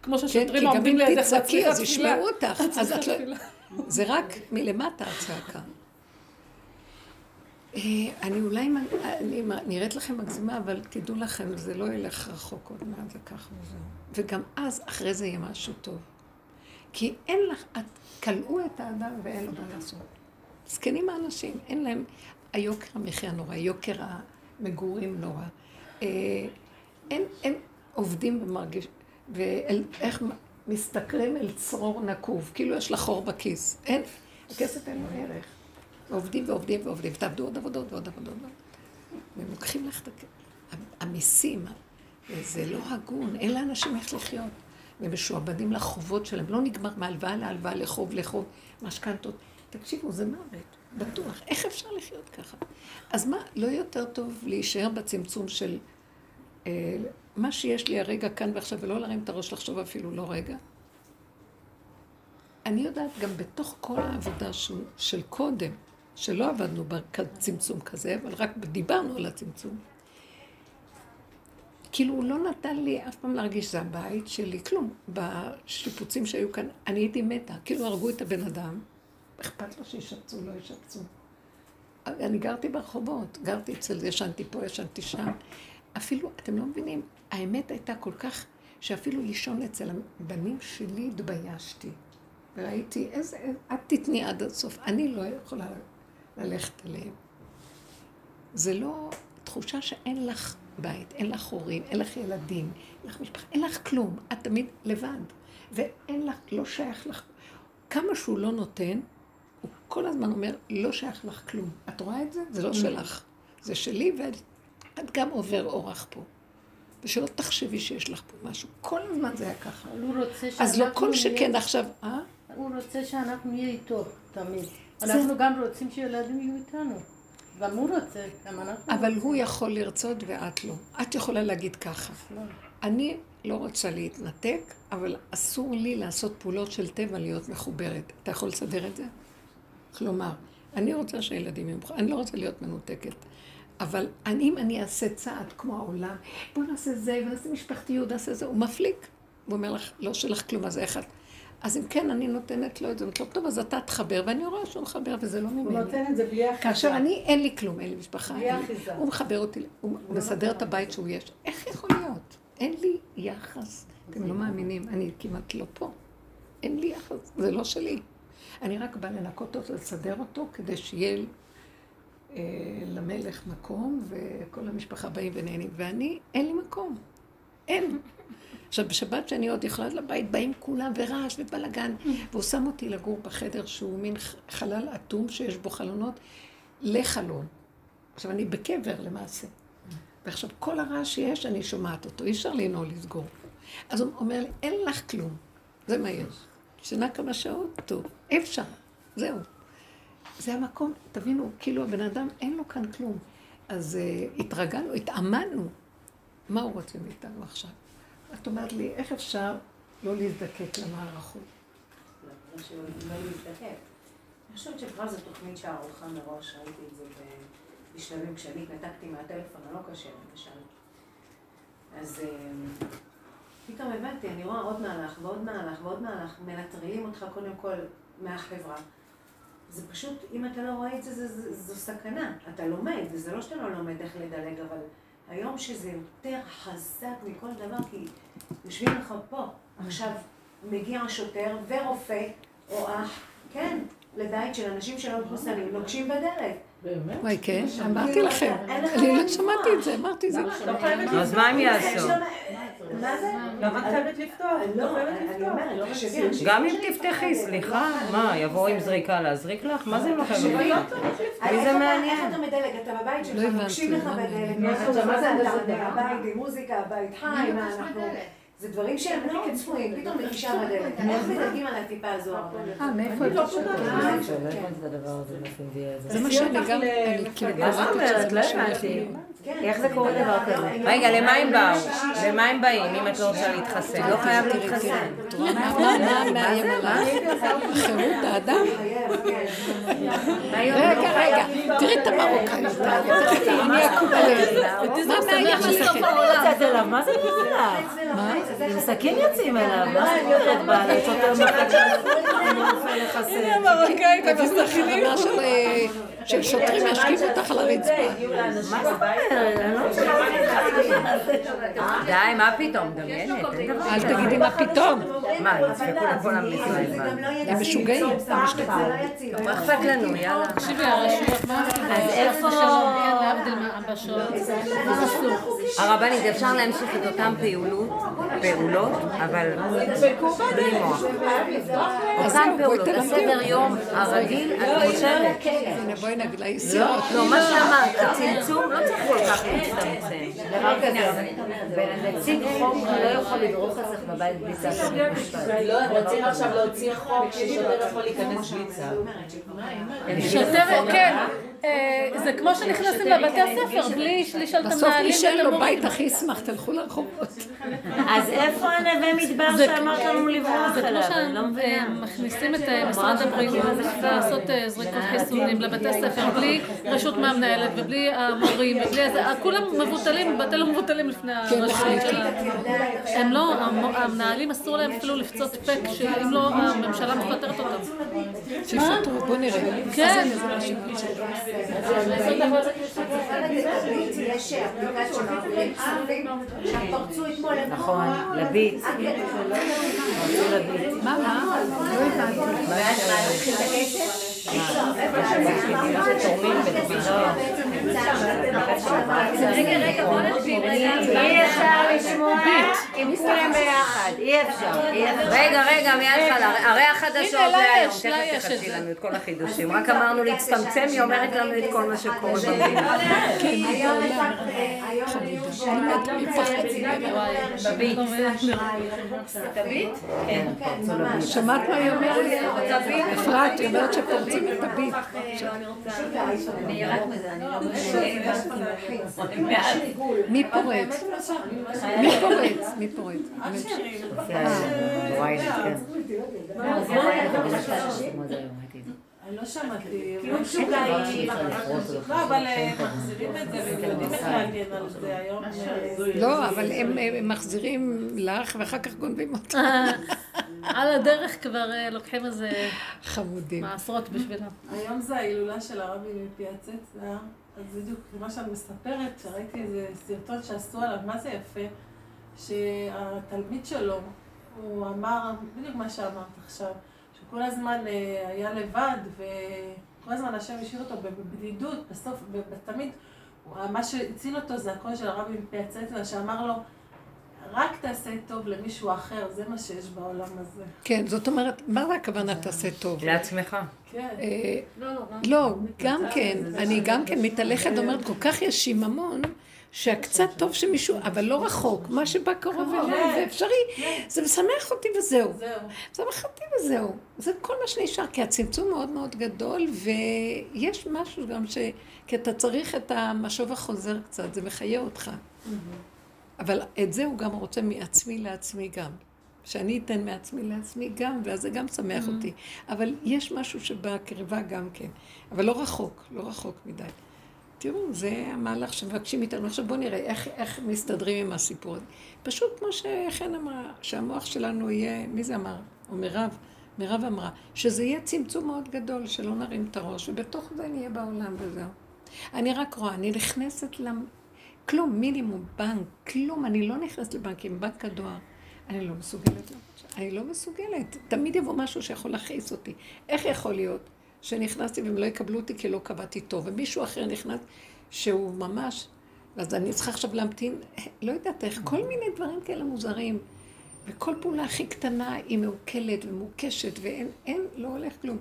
כמו כן, כי ששוטרים גם עומדים אם לידך, תצעקי, אז תפילה. ישמעו אותך. את אז צריכה את לא... זה רק מלמטה הצעקה. אה, אני אולי אני נראית לכם מגזימה, אבל תדעו לכם, זה לא ילך רחוק עוד מעט, זה ככה וזהו. וגם אז, אחרי זה יהיה משהו טוב. כי אין לך, את כלאו את האדם ואין לו מה לעשות. זקנים האנשים, אין להם, היוקר המחיה נורא, יוקר המגורים נורא. אה, אין, הם עובדים ומרגיש, ואיך מסתכלים אל צרור נקוב, כאילו יש לך חור בכיס. אין, הכסף אין לו ערך. עובדים ועובדים ועובדים, תעבדו עוד עבודות ועוד עבודות. והם לוקחים לך את. המיסים, זה לא הגון, אין לאנשים איך לחיות. ומשועבדים לחובות שלהם, לא נגמר מהלוואה להלוואה, לחוב לחוב, משכנתות. תקשיבו, זה מוות, בטוח. איך אפשר לחיות ככה? אז מה, לא יותר טוב להישאר בצמצום של אה, מה שיש לי הרגע כאן ועכשיו, ולא להרים את הראש לחשוב אפילו לא רגע? אני יודעת גם בתוך כל העבודה של, של קודם, שלא עבדנו בצמצום כזה, אבל רק דיברנו על הצמצום. כאילו הוא לא נתן לי אף פעם להרגיש שזה הבית שלי, כלום. בשיפוצים שהיו כאן, אני הייתי מתה, כאילו הרגו את הבן אדם, אכפת לו שישפצו, לא ישפצו. אני גרתי ברחובות, גרתי אצל, ישנתי פה, ישנתי שם. אפילו, אתם לא מבינים, האמת הייתה כל כך, שאפילו לישון אצל הבנים שלי התביישתי. וראיתי איזה, את תתני עד הסוף, אני לא יכולה ללכת אליהם. זה לא תחושה שאין לך בית, אין לך הורים, אין לך ילדים, אין לך משפחה, אין לך כלום, את תמיד לבד. ואין לך, לא שייך לך, כמה שהוא לא נותן, הוא כל הזמן אומר, לא שייך לך כלום. את רואה את זה? זה לא שלך. זה שלי, ואת גם עובר אורח פה. ושלא תחשבי שיש לך פה משהו. כל הזמן זה היה ככה. הוא רוצה שאנחנו אז לא כל שכן עכשיו, אה? הוא רוצה שאנחנו נהיה איתו תמיד. אנחנו גם רוצים שילדים יהיו איתנו. גם הוא רוצה, גם אנחנו אבל הוא יכול לרצות ואת לא. את יכולה להגיד ככה. לא. אני לא רוצה להתנתק, אבל אסור לי לעשות פעולות של טבע להיות מחוברת. אתה יכול לסדר את זה? כלומר, אני רוצה שהילדים יהיו אני לא רוצה להיות מנותקת. אבל אם אני אעשה צעד כמו העולם, בוא נעשה זה, ונעשה משפחתיות, נעשה זה, הוא מפליק. הוא אומר לך, לא שלך כלום, אז איך את... אז אם כן, אני נותנת לו את זה, אני טוב, אז אתה תחבר, ואני רואה שהוא מחבר, וזה לא ממני. הוא נותן את זה בלי אחיזה. כאשר אני, אין לי כלום, אין לי משפחה. בלי אחיזה. הוא מחבר אותי, הוא לא מסדר את הבית שהוא יש. איך יכול להיות? אין לי יחס. אתם לא מאמינים, אני כמעט לא פה. אין לי יחס, זה לא שלי. אני רק באה לנקות אותו, לסדר אותו, כדי שיהיה אה, למלך מקום, וכל המשפחה באים ונהנים. ואני, אין לי מקום. אין. עכשיו, בשבת שאני עוד יכולה לבית, באים כולם ורעש ובלאגן, והוא שם אותי לגור בחדר שהוא מין חלל אטום שיש בו חלונות לחלון. עכשיו, אני בקבר למעשה. ועכשיו, כל הרעש שיש, אני שומעת אותו, אי אפשר לנעול לסגור. אז הוא אומר לי, אין לך כלום, זה מה יש. שינה כמה שעות, טוב, אי אפשר, זהו. זה המקום, תבינו, כאילו הבן אדם אין לו כאן כלום. אז uh, התרגלנו, התאמנו. מה הוא רוצה מאיתנו עכשיו? את אומרת לי, איך אפשר לא להזדקק למערכות? לא, להזדקק. אני חושבת שכבר זו תוכנית שערוכה מראש, ראיתי את זה בשלבים כשאני התנתקתי מהטלפון הלא קשה, למשל. אז אה, פתאום הבנתי, אני רואה עוד מהלך ועוד מהלך ועוד מהלך, מנטרלים אותך קודם כל מהחברה. זה פשוט, אם אתה לא רואה את זה, זו סכנה. אתה לומד, וזה לא שאתה לא לומד איך לדלג, אבל היום שזה יותר חזק מכל דבר, כי יושבים לך פה, עכשיו מגיע שוטר ורופא או אח, כן, לבית של אנשים שלא מחוסנים, נוגשים בדלת. באמת? וואי, כן, אמרתי לכם. אני לא שמעתי את זה, אמרתי את זה. אז מה הם יעשו? מה זה? למה את חייבת לפתוח? לא, אני אומרת, גם אם תפתחי, סליחה, מה, יבואו עם זריקה להזריק לך? מה זה לא חייבת? מי זה מעניין? איך אתה מדלג? אתה בבית שלך, נוגשים לך בדלת, מה זה הבית עם מוזיקה, הבית חי, מה אנחנו... זה דברים שהם לא צפויים, פתאום נחישה בדלת. איך מדלגים על הטיפה הזו? אה, מאיפה את זה מה שאני גם, אני כאילו קראתי את זה, לא הבנתי. איך זה קורה דבר כזה? רגע, למה הם באו? למה הם באים, אם את לא רוצה להתחסן? לא חייב להתחסן. מה עליי? חירות האדם? רגע, רגע, תראי את המרוקאיות, אני עליהם. מה מאיים עליכם? מה זה נראה? עם סכין יוצאים אליו, מה זה אומרת? הנה המרוקאית המסכינים. ששוטרים ישכיבו אותך על הרצפה. לא די, מה פתאום? דמיינת, אל. תגידי מה פתאום. מה, ידפקו לכל. מה? הם משוגעים, הם לא משתגעים. מה אכפת לנו, יאללה. תקשיבי, הרשויות, מה? אז איפה... כן. הרבנית, אפשר להמשיך את אותן פעולות, פעולות, אבל בלי מוח. אותן זהו, בואי פעולות, תלמדי הסדר. יום הרגיל, את חושבת. הנה בואי נגיד היא לא. לא, מה שאמרת, הצמצום לא צריך כל כך להצטמצם. דבר כזה, נציג חוק לא יכול לדרוך אצלך בבית בלי צו של משפט. לא, רוצים עכשיו להוציא חוק ששוטר יכול להיכנס בלי צו. שוטר, כן. אה, זה כמו שנכנסים לבתי הספר בלי לשאול את בסוף המנהלים מי שאין ואת לו. בית הכי ישמח, תלכו לרחובות. אז איפה הנווה מדבר זה- שאמרת לנו לברוח זה כמו אליו? אני לא מבינה. שמכניסים את אה, משרד הבריאות לעשות אה, זריקות חיסונים לבתי ספר בלי רשות מהמנהלת ובלי המורים ובלי איזה, כולם מבוטלים, בתי לא מבוטלים לפני הרשות שלהם. הם לא, המ- המנהלים אסור להם אפילו לפצות פק שאם לא הממשלה מפטרת אותם. שיפטרו, בוא נראה. כן. נכון, לביט. מה, מה? לא הבנתי. שתורמים. רגע, רגע, בוא רגע. אי אפשר לשמוע עם כולם ביחד. אי אפשר. רגע, רגע, מההתחלה, הרי החדשות יש, לה תכף תחדשי זה. לנו את כל החידושים, רק אמרנו להצטמצם, היא אומרת לנו את כל מה שקורה במדינה. היום היו פחד בביט. כן, פרצו לביט. שמעת מה היא אומרת? אפרת, היא אומרת שפורצים את הביט. מי פורץ? מי פורץ? מי פורץ? וואי, כן. אני לא שמעתי. כאילו משוגעים. לא, אבל אה, מחזירים את זה והם יודעים איך להגן על זה היום. אה, לא, אבל הם מחזירים לך ואחר כך גונבים אותה. על הדרך כבר אה, לוקחים איזה חמודים. מעשרות בשבילם. היום זה ההילולה של הרבי מפיאצצה, אז בדיוק מה שאת מספרת, שראיתי איזה סרטון שעשו עליו, מה זה יפה, שהתלמיד שלו, הוא אמר בדיוק מה שאמרת עכשיו, שכל הזמן אה, היה לבד, וכל הזמן השם השאיר אותו בבדידות, בסוף, ותמיד, הוא- מה שהציל אותו זה הקול של הרבי מפיאצצה, שאמר לו, רק תעשה טוב למישהו אחר, זה מה שיש בעולם הזה. כן, זאת אומרת, מה זה הכוונה תעשה טוב? לעצמך. כן. אה, לא, גם כן, אני גם כן מתהלכת, אומרת, כל כך יש שיממון, שהקצת טוב שמישהו, אבל לא רחוק, מה שבא קרוב אליי, זה אפשרי, זה משמח אותי וזהו. זהו. משמח אותי וזהו. זה כל מה שנשאר, כי הצמצום מאוד מאוד גדול, ויש משהו גם ש... כי אתה צריך את המשוב החוזר קצת, זה מחיה אותך. אבל את זה הוא גם רוצה מעצמי לעצמי גם. שאני אתן מעצמי לעצמי גם, ואז זה גם משמח אותי. אבל יש משהו שבקרבה גם כן. אבל לא רחוק, לא רחוק מדי. תראו, זה המהלך שמבקשים מאיתנו. עכשיו בואו נראה איך, איך מסתדרים עם הסיפור הזה. פשוט כמו שחן אמרה, שהמוח שלנו יהיה, מי זה אמר? או מירב, מירב אמרה, שזה יהיה צמצום מאוד גדול, שלא נרים את הראש, ובתוך זה נהיה בעולם וזהו. אני רק רואה, אני נכנסת למ... כלום, מינימום, בנק, כלום, אני לא נכנסת לבנקים, בנק הדואר. אני לא מסוגלת. אני לא מסוגלת. תמיד יבוא משהו שיכול להכעיס אותי. איך יכול להיות שנכנסתי והם לא יקבלו אותי כי לא קבעתי טוב, ומישהו אחר נכנס שהוא ממש... אז אני צריכה עכשיו להמתין, לא יודעת איך, כל מיני דברים כאלה מוזרים. וכל פעולה הכי קטנה היא מעוקלת ומוקשת, ואין, אין, לא הולך כלום.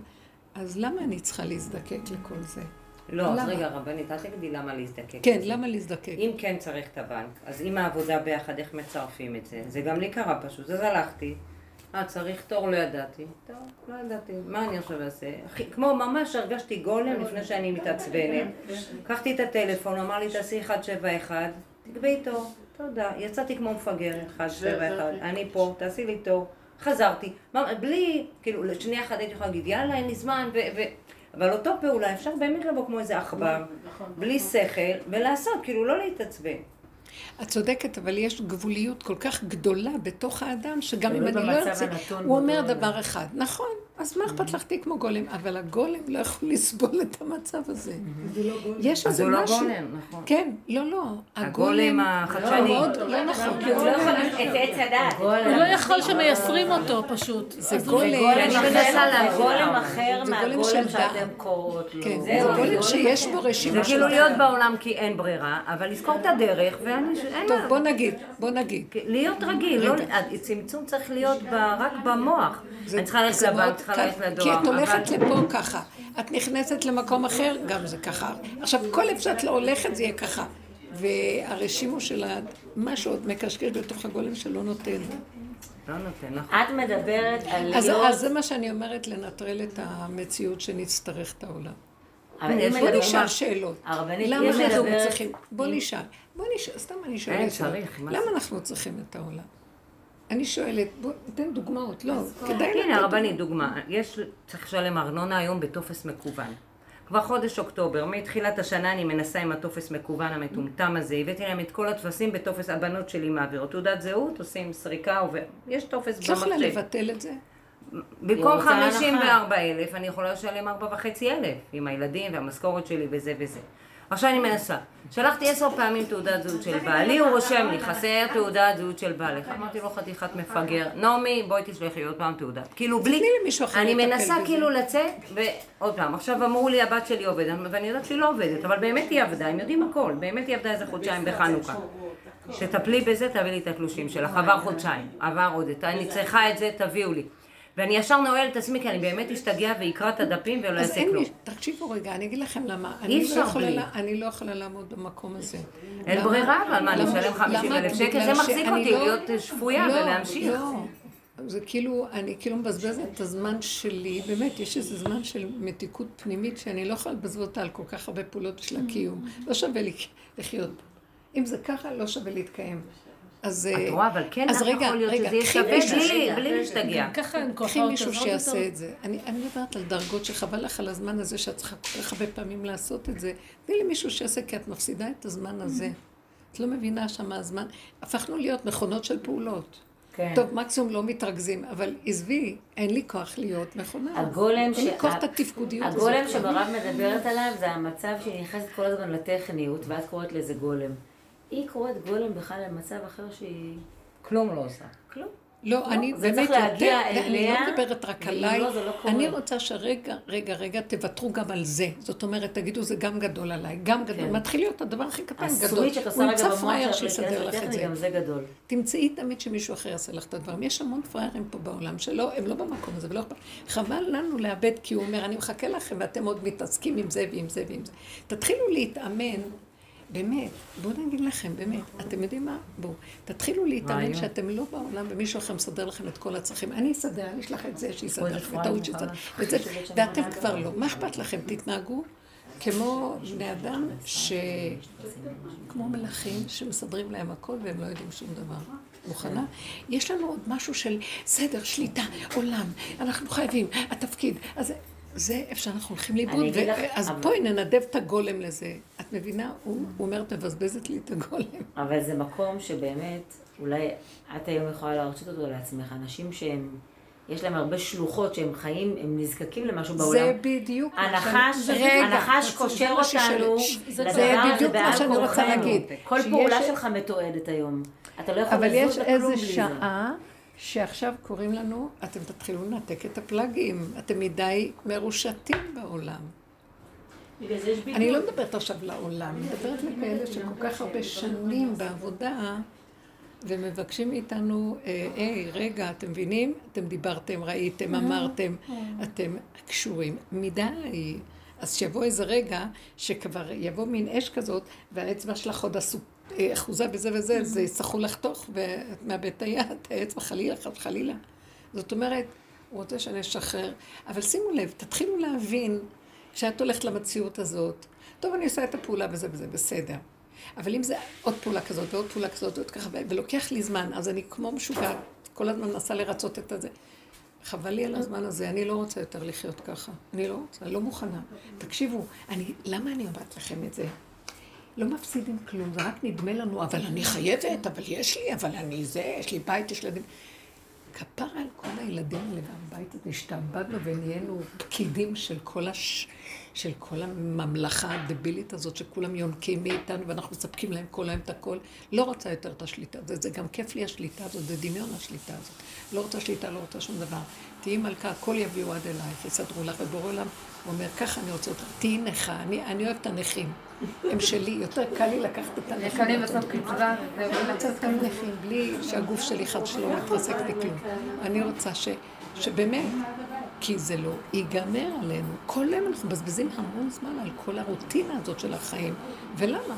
אז למה אני צריכה להזדקק לכל זה? לא, אז למה? רגע, רבנית, אל תגידי למה להזדקק. כן, לזה. למה להזדקק? אם כן צריך את הבנק, אז עם העבודה ביחד, איך מצרפים את זה? זה גם לי קרה פשוט, אז הלכתי. אה, צריך תור, לא ידעתי. טוב, לא ידעתי. מה אני עכשיו אעשה? כמו ממש הרגשתי גולם לפני שאני מתעצבנת. לקחתי את הטלפון, אמר לי, תעשי 171, תקבעי תור. תודה. יצאתי כמו מפגר, 171. אני פה, תעשי לי תור. חזרתי. בלי, כאילו, לשנייה אחת הייתי יכולה להגיד, יאללה, אין לי זמן, ו... ו... אבל אותו פעולה אפשר באמת לבוא כמו איזה עכבר, בלי שכל, ולעשות, כאילו לא להתעצבן. את צודקת, אבל יש גבוליות כל כך גדולה בתוך האדם, שגם אם תלוי אני לא ארצה, הוא אומר. דבר אחד, נכון, אז מה אכפת לך תהיי כמו גולם? אבל הגולם לא יכול לסבול את המצב הזה. יש אז איזה הוא לא משהו... גולם, נכון. כן, לא, לא. הגולם החדשני. מאוד לא נכון. כי הוא לא יכול את עץ הדעת. הוא לא יכול שמייסרים אותו פשוט. זה אז גולם. אחר- זה מהגולם. שאתם קוראות לו. כן, זה גולם שיש בו זה רשימה של... כאילו להיות בעולם כי אין ברירה, אבל לזכור את הדרך, ואני... אין טוב, בוא נגיד, בוא נגיד. להיות רגיל, לא, הצמצום צריך להיות רק במוח. זה- אני צריכה ללכת זה לבנק, צריכה קל, ללכת לדואר. כי את הולכת אבל- לפה ככה, את נכנסת למקום אחר, גם זה ככה. עכשיו, כל איפה שאת לא הולכת זה יהיה ככה. והרשימו של ה- משהו עוד מקשקש בתוך הגולם שלא נותן. לא נותן, נכון. את מדברת על אז, להיות... אז זה מה שאני אומרת, לנטרל את המציאות שנצטרך את העולם. אבל אם בוא נשאל שאלות. הרבנית, למה אנחנו מדברת- צריכים? בוא נשאל. בוא נשאל, סתם אני שואלת. אין, שאלות. צריך, מה למה? אנחנו צריכים את העולם? אני שואלת, בוא ניתן דוגמאות. לא, כדאי לתת... הנה, הרבנית, דוגמה. יש, צריך לשלם ארנונה היום בטופס מקוון. כבר חודש אוקטובר, מתחילת השנה אני מנסה עם הטופס מקוון המטומטם הזה, הבאתי להם את כל הטפסים בטופס, הבנות שלי מעבירות תעודת זהות, עושים סריקה, עובר. יש טופס במחשב. לבטל את זה? במקום רוצה הנחה. 54 אלף, אני יכולה לשלם 4.5 אלף, עם הילדים והמשכורת שלי וזה וזה. עכשיו אני מנסה. שלחתי עשר פעמים תעודת זהות של בעלי, הוא רושם לי, חסר תעודת זהות של בעלך. אמרתי לו, חתיכת מפגר. נעמי, בואי תשלחי עוד פעם תעודת. כאילו, בלי... אני מנסה. כאילו לצאת, ועוד פעם, עכשיו אמרו לי, הבת שלי עובדת, ואני יודעת שהיא לא עובדת, אבל באמת היא עבדה, הם יודעים הכל. באמת היא עבדה איזה חודשיים בחנוכה. תטפלי בזה, תביא לי את התלושים שלך. עבר חודשיים, עבר עוד, אני צריכה את זה, תביאו לי. ואני ישר נועלת את עצמי, כי אני באמת אשתגע ואקרא את הדפים ולא אז אעשה אין כלום. לי, תקשיבו רגע, אני אגיד לכם למה. אי לא אפשר בלי. אני לא יכולה לעמוד במקום הזה. אין? ברירה, אבל מה, אני? אשלם 50 למה? אלף שקל? זה מחזיק אותי לא- להיות שפויה לא, ולהמשיך. זה כאילו, אני כאילו מבזבזת את הזמן שלי, באמת, יש איזה זמן של מתיקות פנימית שאני לא יכולה לבזבז אותה על כל כך הרבה פעולות של הקיום. לא שווה לי לחיות. אם זה ככה, לא שווה להתקיים. אז... את אה, רואה, אבל כן אז יכול רגע, להיות רגע, שזה יהיה קחי שווה מישהו בלי- ש- בלי להשתגע. ככה אין כוחות. קחי מישהו שיעשה. את זה. אני, אני מדברת על דרגות שחבל לך על הזמן הזה שאת צריכה כל כך הרבה פעמים לעשות את זה. תני לי מישהו שיעשה, כי את מפסידה את הזמן הזה. את לא מבינה שמה הזמן. הפכנו להיות מכונות של פעולות. כן. טוב, מקסימום לא מתרכזים, אבל עזבי, אין לי כוח להיות מכונה. הגולם אין לי ש- כוח את התפקודיות הזאת. הגולם שברב מדברת עליו זה המצב שהיא נכנסת כל הזמן לטכניות, ואת קוראת לזה גולם. היא קוראת גולם בכלל למצב אחר שהיא... כלום לא עושה. כלום. לא, אני זה באמת צריך להגיע יותר, אני אליה, לא מדברת רק עליי, לא, זה לא. אני רוצה שרגע, רגע, רגע, תוותרו גם על זה. זאת אומרת, תגידו, זה גם גדול עליי, גם גדול. כן. מתחיל להיות הדבר הכי קטן גדול. הוא ימצא פראייר שיסדר לך את זה. גם זה גדול. תמצאי תמיד שמישהו אחר יעשה לך את הדברים. יש המון פראיירים פה בעולם שלא, הם לא במקום הזה ולא אכפת. חבל לנו לאבד, כי הוא אומר, אני מחכה לכם ואתם עוד מתעסקים עם זה ועם זה ועם זה. תתחילו להתאמן. באמת, בואו נגיד לכם, באמת, אתם יודעים מה? בואו, תתחילו להתאמן. שאתם לא בעולם ומישהו אחר מסדר לכם את כל הצרכים. אני אסדר, אני אשלח את זה שיסדר לכם, ההוא שיסדר, ואתם כבר. לא. מה אכפת לכם? תתנהגו כמו בני אדם ש... כמו מלכים שמסדרים להם הכל והם לא יודעים שום דבר. מוכנה? יש לנו עוד משהו של סדר, שליטה, עולם, אנחנו חייבים, התפקיד. אז זה איפה שאנחנו הולכים לאיבוד, אגיד לך, ו- אז אבל- בואי ננדב את הגולם לזה. את מבינה? הוא הוא אומר, מבזבזת לי את הגולם. אבל זה מקום שבאמת, אולי את היום יכולה להרשות אותו לעצמך. אנשים שהם, יש להם הרבה שלוחות שהם חיים, הם נזקקים למשהו בעולם. זה בדיוק הנחש, הנחש קושר. אותנו לדבר הזה בדיוק מה בעל שאני רוצה כורחנו. להגיד. כל פעולה שלך מתועדת היום. אתה לא יכול אבל יש לזוז לכלום איזה בלי זה. שעה שעכשיו קוראים לנו, אתם תתחילו לנתק את הפלאגים, אתם מדי מרושתים בעולם. אני לא מדברת עכשיו לעולם, אני מדברת לכאלה שכל כך הרבה שנים בעבודה ומבקשים מאיתנו, אה, היי, רגע, אתם מבינים? אתם דיברתם, ראיתם, אמרתם, אתם קשורים. מדי. אז שיבוא איזה רגע שכבר יבוא מין אש כזאת, והאצבע שלך עוד עשו- אה, אחוזה בזה וזה, אז יצטרכו לחתוך ואת מאבדת את היד, האצבע חלילה, חלילה. זאת אומרת, הוא רוצה שאני אשחרר. אבל שימו לב, תתחילו להבין, כשאת הולכת למציאות הזאת, טוב, אני עושה את הפעולה וזה וזה, בסדר. אבל אם זה עוד פעולה כזאת ועוד פעולה כזאת ועוד ככה, ולוקח לי זמן, אז אני כמו משוגעת, כל הזמן מנסה לרצות את הזה. חבל לי על הזמן הזה, אני לא רוצה יותר לחיות ככה. אני לא רוצה, אני לא מוכנה. תקשיבו, אני, למה אני אומרת לכם את זה? לא מפסידים כלום, זה רק נדמה לנו, אבל אני חייבת, אבל יש לי, אבל אני זה, יש לי בית, יש לי. כפרה על כל הילדים האלה והבית הזה, השתעבדנו ונהיינו פקידים של כל, הש... של כל הממלכה הדבילית הזאת, שכולם יונקים מאיתנו ואנחנו מספקים להם כל היום את הכל. לא רוצה יותר את השליטה הזאת, זה גם כיף לי השליטה הזאת, זה דמיון השליטה הזאת. לא רוצה שליטה, לא רוצה שום דבר. תהיי מלכה, הכל יביאו עד אלייך, יסדרו לך, ובורא עולם הוא אומר, ככה אני רוצה אותך, תהיי נכה, אני, אני אוהב את הנכים. הם שלי, יותר קל לי לקחת את הנכים. מקבלים בסוף קצבה, אני רוצה אותם נכים, בלי שהגוף שלי חד שלא מתרסק בכלום. אני רוצה שבאמת, כי זה לא ייגמר עלינו. כל יום אנחנו מבזבזים המון זמן על כל הרוטינה הזאת של החיים. ולמה?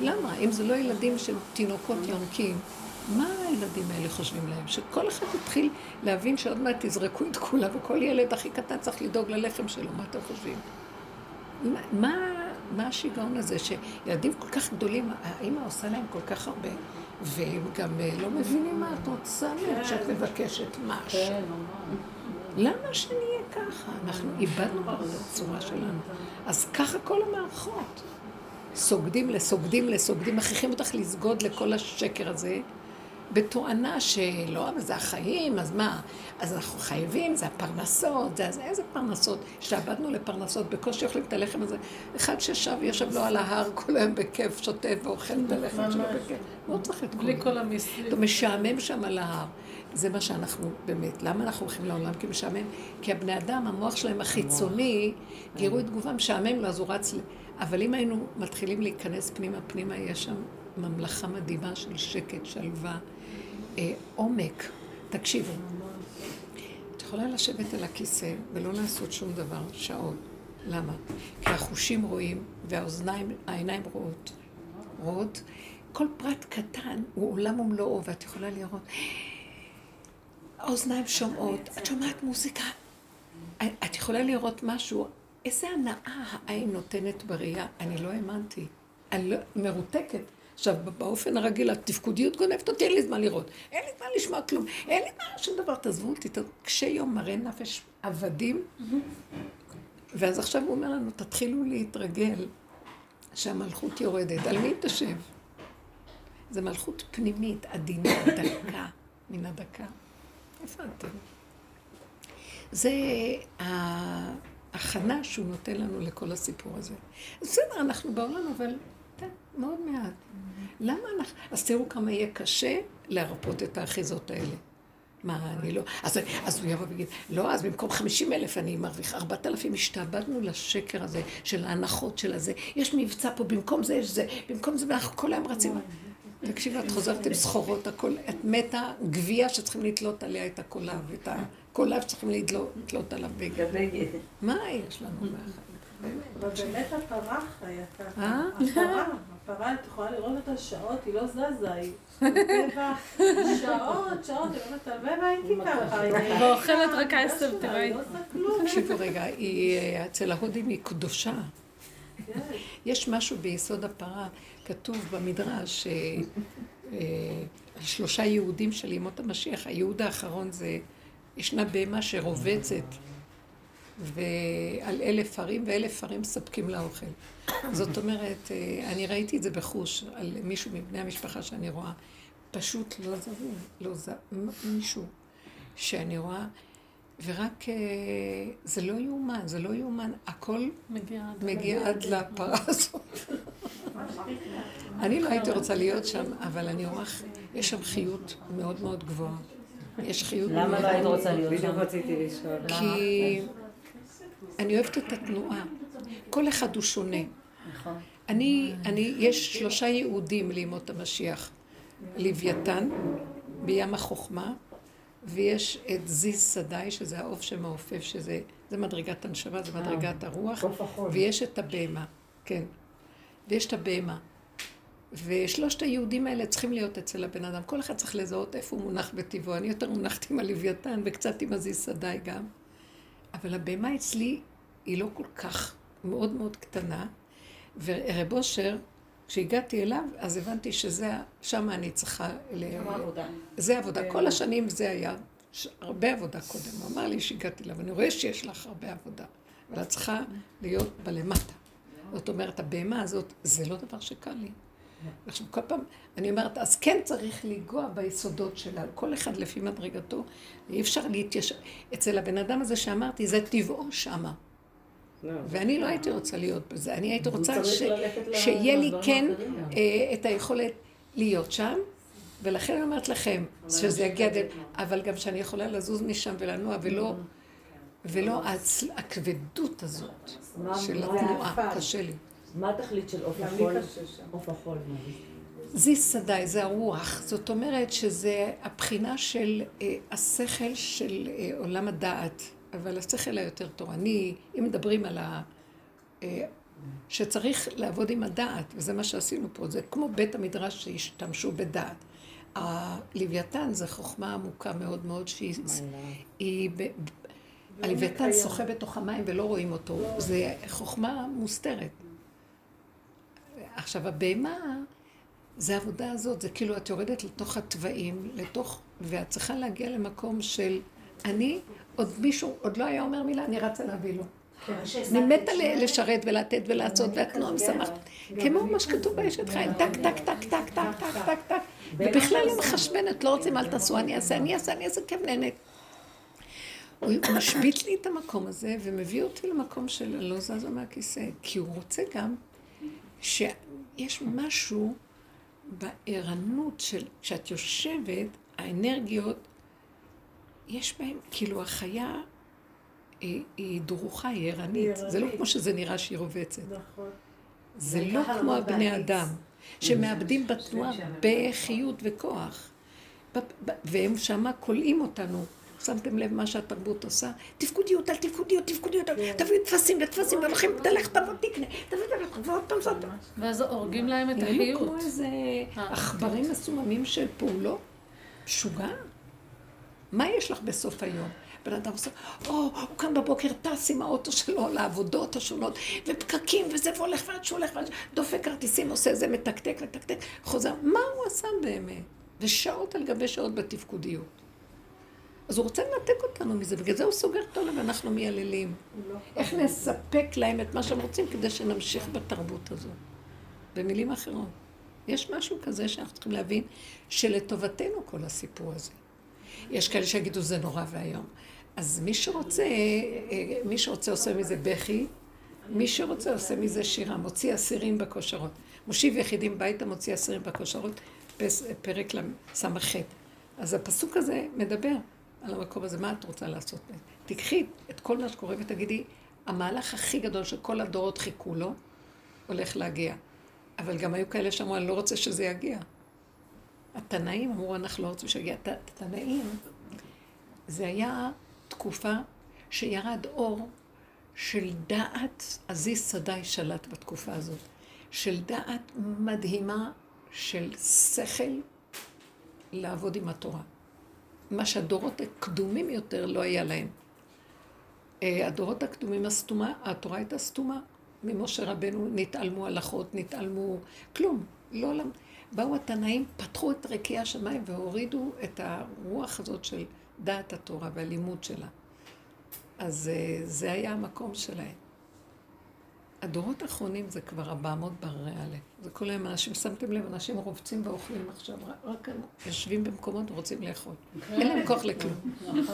למה? אם זה לא ילדים של תינוקות יונקים, מה הילדים האלה חושבים להם? שכל אחד יתחיל להבין שעוד מעט תזרקו את כולם, וכל ילד הכי קטן צריך לדאוג ללחם שלו, מה אתם חושבים? מה, מה, מה השיגעון הזה שילדים כל כך גדולים, האמא עושה להם כל כך הרבה, והם גם אה, לא מבינים מה את רוצה מהם כשאת מבקשת משהו. למה שנהיה ככה? אנחנו איבדנו כבר את הצורה שלנו. אז ככה כל המערכות. סוגדים לסוגדים לסוגדים, מכריחים אותך לסגוד לכל השקר הזה, בתואנה שלא, אבל זה החיים, אז מה? אז אנחנו חייבים, זה הפרנסות, זה, אז איזה פרנסות? שעבדנו לפרנסות, בקושי אוכלים את הלחם הזה. אחד ששב, ישב לו על ההר כל היום בכיף, שותה ואוכל את הלחם שלו בכיף. לא צריך את כל בלי כל המיסים. אתה משעמם שם על ההר. זה מה שאנחנו באמת. למה אנחנו הולכים לעולם? כי משעמם. כי הבני אדם, המוח שלהם החיצוני, גירוי תגובה, משעמם לו, אז הוא רץ ל... אבל אם היינו מתחילים להיכנס פנימה פנימה, יש שם ממלכה מדהימה של שקט, שלווה, אה, עומק. תקשיבו, את יכולה לשבת על הכיסא ולא לעשות שום דבר, שעות. למה? כי החושים רואים והאוזניים, העיניים רואות. רואות. כל פרט קטן הוא עולם ומלואו, ואת יכולה לראות. האוזניים שומעות, את שומעת מוזיקה. את יכולה לראות משהו, איזה הנאה העין נותנת בראייה. אני לא האמנתי. אני לא, מרותקת. עכשיו, באופן הרגיל, התפקודיות גונבת אותי, אין לי זמן לראות. אין לי זמן לשמוע כלום. אין לי מה, שום דבר, תעזבו אותי. קשה יום מראה נפש עבדים. ואז עכשיו הוא אומר לנו, תתחילו להתרגל שהמלכות יורדת. על מי תשב? זו מלכות פנימית, עדינה, דקה, מן הדקה. איפה אתם? זה ההכנה שהוא נותן לנו לכל הסיפור הזה. בסדר, אנחנו בעולם, אבל כן, מאוד מעט. למה אנחנו... אז תראו כמה יהיה קשה להרפות את האחיזות האלה. מה, אני לא... אז, אז הוא יבוא ויגיד, לא, אז במקום 50 אלף אני מרוויח 4,000, השתעבדנו לשקר הזה, של ההנחות של הזה. יש מבצע פה, במקום זה יש זה, במקום זה, ואנחנו כל היום רצים. תקשיבי, את חוזרת עם סחורות, הכל, את מתה גבייה שצריכים לתלות עליה את הקולב, את הקולב שצריכים לתלות עליו בגד. מה יש לנו? אבל באמת הפרה חיה ככה. אה? הפרה, הפרה, את יכולה לראות אותה שעות, היא לא זזה, היא בטבע שעות, שעות, היא לא מטלווה והייתי ככה. היא- ואוכלת רק עשב, לא תראי. היא לא עושה כלום. תקשיבו רגע, אה, אצל ההודים היא קדושה. יש משהו ביסוד הפרה, כתוב במדרש, אה, אה, שלושה יהודים של ימות המשיח. הייעוד האחרון זה, ישנה בהמה שרובצת, ועל אלף ערים, ואלף ערים מספקים לה אוכל. זאת אומרת, אה, אני ראיתי את זה בחוש, על מישהו מבני המשפחה שאני רואה, פשוט לא זזים, לא זז, מישהו שאני רואה, ורק, אה, זה לא יאומן, זה לא יאומן, הכל מגיע עד... מגיע עד לפרה הזאת. אני לא הייתי רוצה להיות שם, אבל אני רואה, יש שם חיות מאוד מאוד גבוהה. יש חיות למה מאוד לא היית רוצה להיות בדיוק שם? רציתי לשאול. כי אני אוהבת את התנועה. כל אחד הוא שונה. נכון. אני, אני, יש שלושה יהודים לימות המשיח. לוויתן, בים החוכמה, ויש את זיז סדאי, שזה העוף שמעופף, שזה זה מדרגת הנשמה, זה מדרגת הרוח, ויש את הבהמה, כן. ויש את הבהמה. ושלושת היהודים האלה צריכים להיות אצל הבן אדם. כל אחד צריך לזהות איפה הוא מונח בטבעו. אני יותר מונחת עם הלוויתן וקצת עם הזיז סדאי גם. אבל הבהמה אצלי היא לא כל כך מאוד מאוד קטנה, ורב אושר, כשהגעתי אליו, אז הבנתי שזה, שם אני צריכה... ל... זה עבודה. כל השנים זה היה. הרבה עבודה קודם. הוא אמר לי שהגעתי אליו, אני רואה שיש לך הרבה עבודה, אבל את צריכה להיות בלמטה. זאת אומרת, הבהמה הזאת, זה לא דבר שקל לי. עכשיו, כל פעם, אני אומרת, אז כן צריך לנגוע ביסודות שלה, כל אחד לפי מדרגתו, אי אפשר להתיישב. אצל הבן אדם הזה שאמרתי, זה טבעו שמה. לא. ואני לא הייתי רוצה להיות בזה, אני הייתי רוצה ש... שיהיה לי כן. אה, את היכולת להיות שם, ולכן אני אומרת לכם, שזה יגיע. אבל גם שאני יכולה לזוז משם ולנוע, ולא, ולא הצ- הכבדות הזאת של התנועה? קשה לי. מה התכלית של עוף החול? עוף זה? זיס סדאי, זה הרוח. זאת אומרת שזה הבחינה של אה, השכל של אה, עולם הדעת, אבל השכל היותר תורני, אם מדברים על ה... אה, שצריך לעבוד עם הדעת, וזה מה שעשינו פה, זה כמו בית המדרש שהשתמשו בדעת. הלוויתן זה חוכמה עמוקה מאוד מאוד שהיא... הלוויתן שוחה בתוך המים ולא רואים אותו, זה חוכמה מוסתרת. עכשיו הבהמה זה העבודה הזאת, זה כאילו את יורדת לתוך התוואים, לתוך, ואת צריכה להגיע למקום של אני, עוד מישהו, עוד לא היה אומר מילה, אני רצה להביא לו. אני מתה ל- לשרת ולתת ולעשות, והתנועה משמחת. כמו מה שכתוב באשת חיים, טק, טק, טק, טק, טק, טק, טק, טק, ובכלל לא מחשבנת, לא רוצים, אל תעשו, אני אעשה, אני אעשה, אני אעשה, כיף נהנית. הוא משבית לי את המקום הזה, ומביא אותי למקום של לא זזה מהכיסא, כי הוא רוצה גם שיש משהו בערנות של, כשאת יושבת, האנרגיות, יש בהן, כאילו החיה היא, היא דרוכה, היא ערנית. זה לא כמו שזה נראה שהיא רובצת. נכון. זה לא כמו הבני אדם, שמאבדים בתנועה בחיות וכוח. ב- ב- והם שמה כולאים אותנו. שמתם לב מה שהתרבות עושה? תפקודיות על תפקודיות, תפקודיות, תביאו טפסים וטפסים, והולכים, תלך, תבוא, תקנה, תביא, תביא, ועוד פעם זאת. ואז הורגים להם את החיות. כמו איזה עכברים מסוממים של פעולות. משוגע. מה יש לך בסוף היום? בן אדם עושה, או, הוא קם בבוקר, טס עם האוטו שלו לעבודות השונות, ופקקים וזה, והולך ועד שהוא הולך ועד דופק כרטיסים, עושה זה, מתקתק, מתקתק, חוזר. מה הוא עשה באמת? ושעות על גבי שעות בתפקודיות. אז הוא רוצה לנתק אותנו מזה, בגלל זה הוא סוגר את העולם ואנחנו מייללים. איך נספק להם את מה שהם רוצים כדי שנמשיך בתרבות הזו. במילים אחרות. יש משהו כזה שאנחנו צריכים להבין שלטובתנו כל הסיפור הזה. יש כאלה שיגידו זה נורא ואיום. אז מי שרוצה, אה, מי שרוצה עושה מזה בכי, מי שרוצה עושה מזה שירה, מוציא אסירים בכושרות. מושיב יחידים ביתה, מוציא אסירים בכושרות, פרק לס"ח. אז הפסוק הזה מדבר על המקום הזה, מה את רוצה לעשות? תיקחי את כל מה שקורה ותגידי, המהלך הכי גדול שכל הדורות חיכו לו, הולך להגיע. אבל גם היו כאלה שאמרו, אני לא רוצה שזה יגיע. התנאים אמרו, אנחנו לא רוצים שיגיע. הת- התנאים, זה היה תקופה שירד אור של דעת, עזיז סדאי שלט בתקופה הזאת, של דעת מדהימה של שכל לעבוד עם התורה. מה שהדורות הקדומים יותר לא היה להם. אה, הדורות הקדומים הסתומה, התורה הייתה סתומה. ממשה רבנו נתעלמו הלכות, נתעלמו, כלום. לא למ... באו התנאים, פתחו את רקיע השמיים והורידו את הרוח הזאת של דעת התורה והלימוד שלה. אז אה, זה היה המקום שלהם. הדורות האחרונים זה כבר הבעמות בהררי הלב. זה כל היום אנשים, שמתם לב, אנשים רובצים ואוכלים עכשיו, רק- רק הם יושבים במקומות ורוצים לאכול. אין להם כוח לכלום.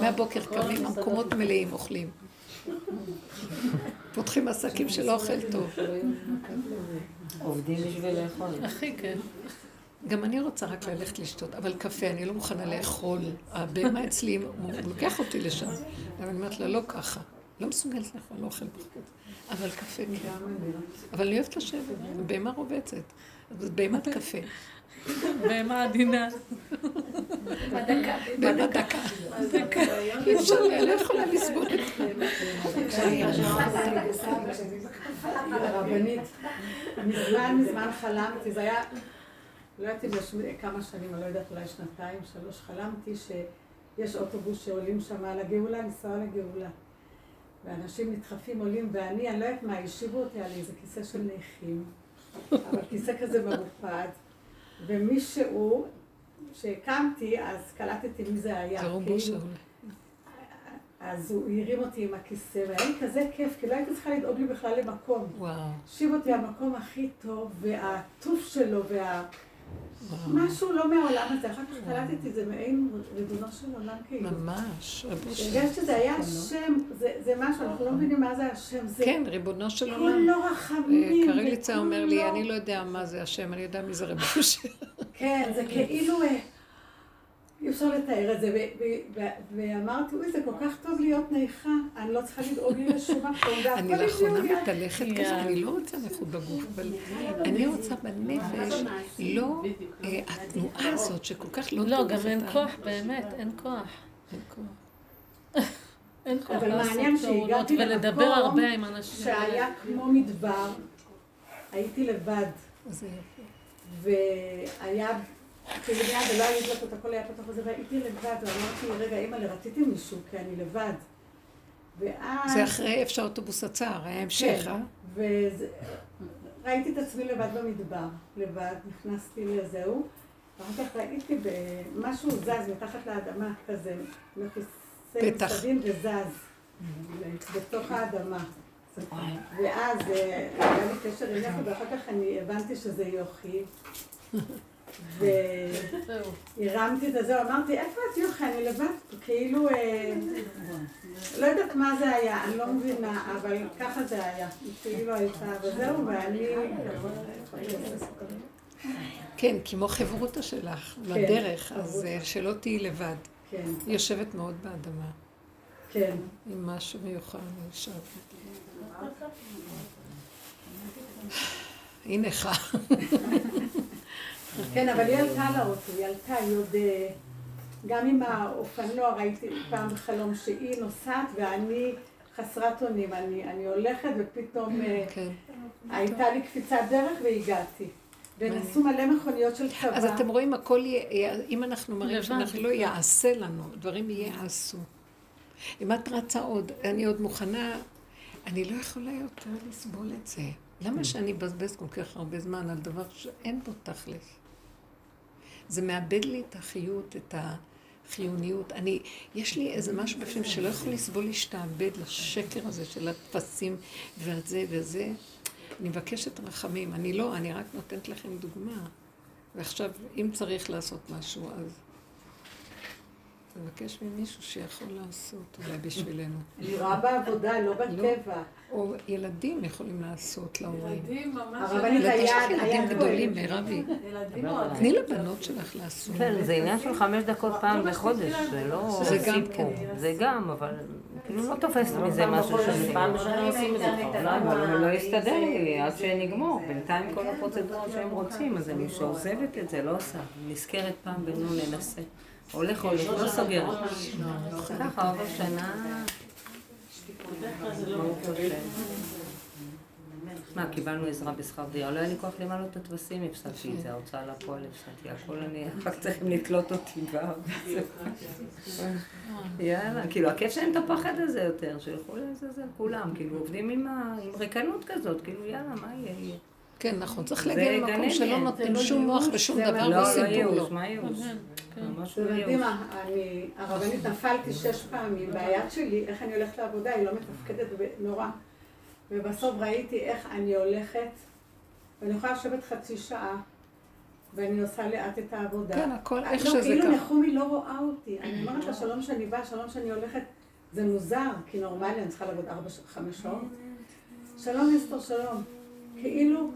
מהבוקר קמים, המקומות מלאים, אוכלים. פותחים עסקים של אוכל טוב. עובדים בשביל לאכול. הכי כן. גם אני רוצה רק ללכת לשתות, אבל קפה, אני לא מוכנה לאכול. הבהמה אצלי, הוא לוקח אותי לשם. אבל אני אומרת לה, לא ככה. לא מסוגלת לאכול, לא אוכל בחוץ. אבל קפה כן. אבל אני אוהבת לשבת, בהמה רובצת. אז בהמת קפה. בהמה עדינה. בהמה דקה. אי אפשר, אני לא יכולה לסבול. הרבנית, מזמן מזמן חלמתי, זה היה, לא יודעת אם יש כמה שנים, אני לא יודעת, אולי שנתיים, שלוש, חלמתי שיש אוטובוס שעולים שם על הגאולה, לנסוע לגאולה. ואנשים נדחפים, עולים, ואני, אני לא יודעת מה, השיבו אותי על איזה כיסא של נכים, אבל כיסא כזה מרופד, ומישהו, כשקמתי, אז קלטתי מי זה היה. כאילו. אז הוא הרים אותי עם הכיסא, והיה לי כזה כיף, כי לא הייתי צריכה לדאוג לי בכלל למקום. וואו. הושיב אותי המקום הכי טוב, והעטוף שלו, וה... משהו לא מהעולם הזה. אחר כך קלטתי, זה מעין ריבונו של עולם כאילו. ממש. הרגשתי שזה היה השם, זה, משהו, אנחנו לא מבינים מה זה השם. כן, ריבונו של עולם. כולו אה, רחמים. קרליצה אומר לי, וכולו- אני לא יודע מה זה השם, אני יודע מי זה רבו של... כן, זה כאילו, אה, אי אפשר לתאר את זה, ואמרתי, אוי, זה כל כך טוב להיות נאיכה, אני לא צריכה לדאוג לי לשום מקום, אני לאחרונה. מתהלכת כזה, אני לא רוצה נכות בגוף, אבל אני רוצה בנפש, לא אה, התנועה הזאת שכל כך לא לא, גם אין כוח, באמת, אין כוח. אין כוח. אין כוח לעשות פעולות ולדבר הרבה עם אנשים. שהיה כמו מדבר, הייתי לבד, אז זה. והיה, כאילו מיד ולא היו דלתות, הכל היה פתוח וזה, והייתי לבד, ואמרתי, רגע, אימא, רציתי מישהו, כי אני לבד. ואז... זה אחרי איפה שהאוטובוס עצר, היה המשך, אה? וראיתי את עצמי לבד במדבר, לבד, נכנסתי לזהו, ואחר כך ראיתי משהו זז מתחת לאדמה כזה, מכוסה פתח. מסביב וזז בתוך האדמה. ואז אה, היה לי קשר יפה, ואחר כך אני הבנתי שזה יוכי. והרמתי את הזה, אמרתי, איפה את יוכי? אני לבד, כאילו, אה, לא יודעת מה זה היה, אני לא מבינה, אבל ככה זה היה. כאילו הייתה, וזהו, ואני... כן, כמו חברותא שלך, לדרך, אז אה, שלא תהיי לבד. כן, היא יושבת מאוד באדמה, כן. עם משהו מיוחד, אני חושבת. היא נכה. כן, אבל היא עלתה לאוטו, היא עלתה, היא עוד... אה, גם עם האופנוע, ראיתי פעם בחלום שהיא נוסעת ואני חסרת אונים. אני, אני הולכת ופתאום אה, כן. הייתה לי קפיצת דרך והגעתי. ונסעו מלא מכוניות של צבא. אז אתם רואים, הכל יהיה, אם אנחנו מראים. שאנחנו לא יעשה לנו, דברים ייעשו. אם את רצה עוד, אני עוד מוכנה, אני לא יכולה יותר לסבול את זה. למה שאני אבזבז כל כך הרבה זמן על דבר שאין בו תכלס? זה מאבד לי את החיות, את החיוניות. אני, יש לי איזה משהו בפנים שלא יכול לסבול להשתעבד לשקר הזה של הטפסים וזה וזה. אני מבקשת רחמים. אני לא, אני רק נותנת לכם דוגמה. ועכשיו, אם צריך לעשות משהו, אז נבקש ממישהו שיכול לעשות, אולי בשבילנו. אני רואה בעבודה, לא בטבע. או ילדים יכולים לעשות להורים. ילדים ממש... הרבנית יש לך היד, ילדים גדולים. מירבי. תני לבנות שלך לעשות. כן, זה עניין של חמש דקות פעם בחודש, זה לא זה גם סיפור. כן. זה גם, אבל כאילו לא תופס מזה משהו שאני... פעם בשנה עושים את זה. לא, אבל הוא לא יסתדר לי עד שנגמור. בינתיים כל הפרוצדורות שהם רוצים, אז אני שעוזבת את זה, לא עושה. נזכרת פעם בנו ננסה. הולך הולך, לא סוגרת. ככה, עובר שנה. השם. מה, קיבלנו עזרה בשכר דירה, לא היה לי כוח למלא את הטפסים, הפסדתי את זה, ההוצאה לפועל הפסדתי, הכל אני, כך צריכים לתלות אותי גם. יאללה, כאילו, הכיף שאין את הפחד הזה יותר, שילכו לעזאזל כולם, כאילו, עובדים עם ריקנות כזאת, כאילו, יאללה, מה יהיה? כן, נכון. צריך להגיע למקום שלא. נותנים שום מוח ושום דבר לא, ועושים לא ייאוש, פעולות. מה ייאוש? ממש אתם לא יודעים ייאוש. מה, אני, הרבנית נפלתי שש פעמים, והיד שלי, איך אני הולכת לעבודה, היא לא מתפקדת נורא. ובסוף ראיתי איך אני הולכת, ואני יכולה לשבת חצי שעה, ואני עושה לאט את העבודה. כן, הכל איך לא, שזה כאילו ככה. נחומי לא רואה אותי. אני אומרת לה, שלום שאני באה, שלום שאני הולכת. זה מוזר, כי נורמלי אני צריכה לעבוד ארבע, חמש שעות. שלום אסתר, שלום. כאילו,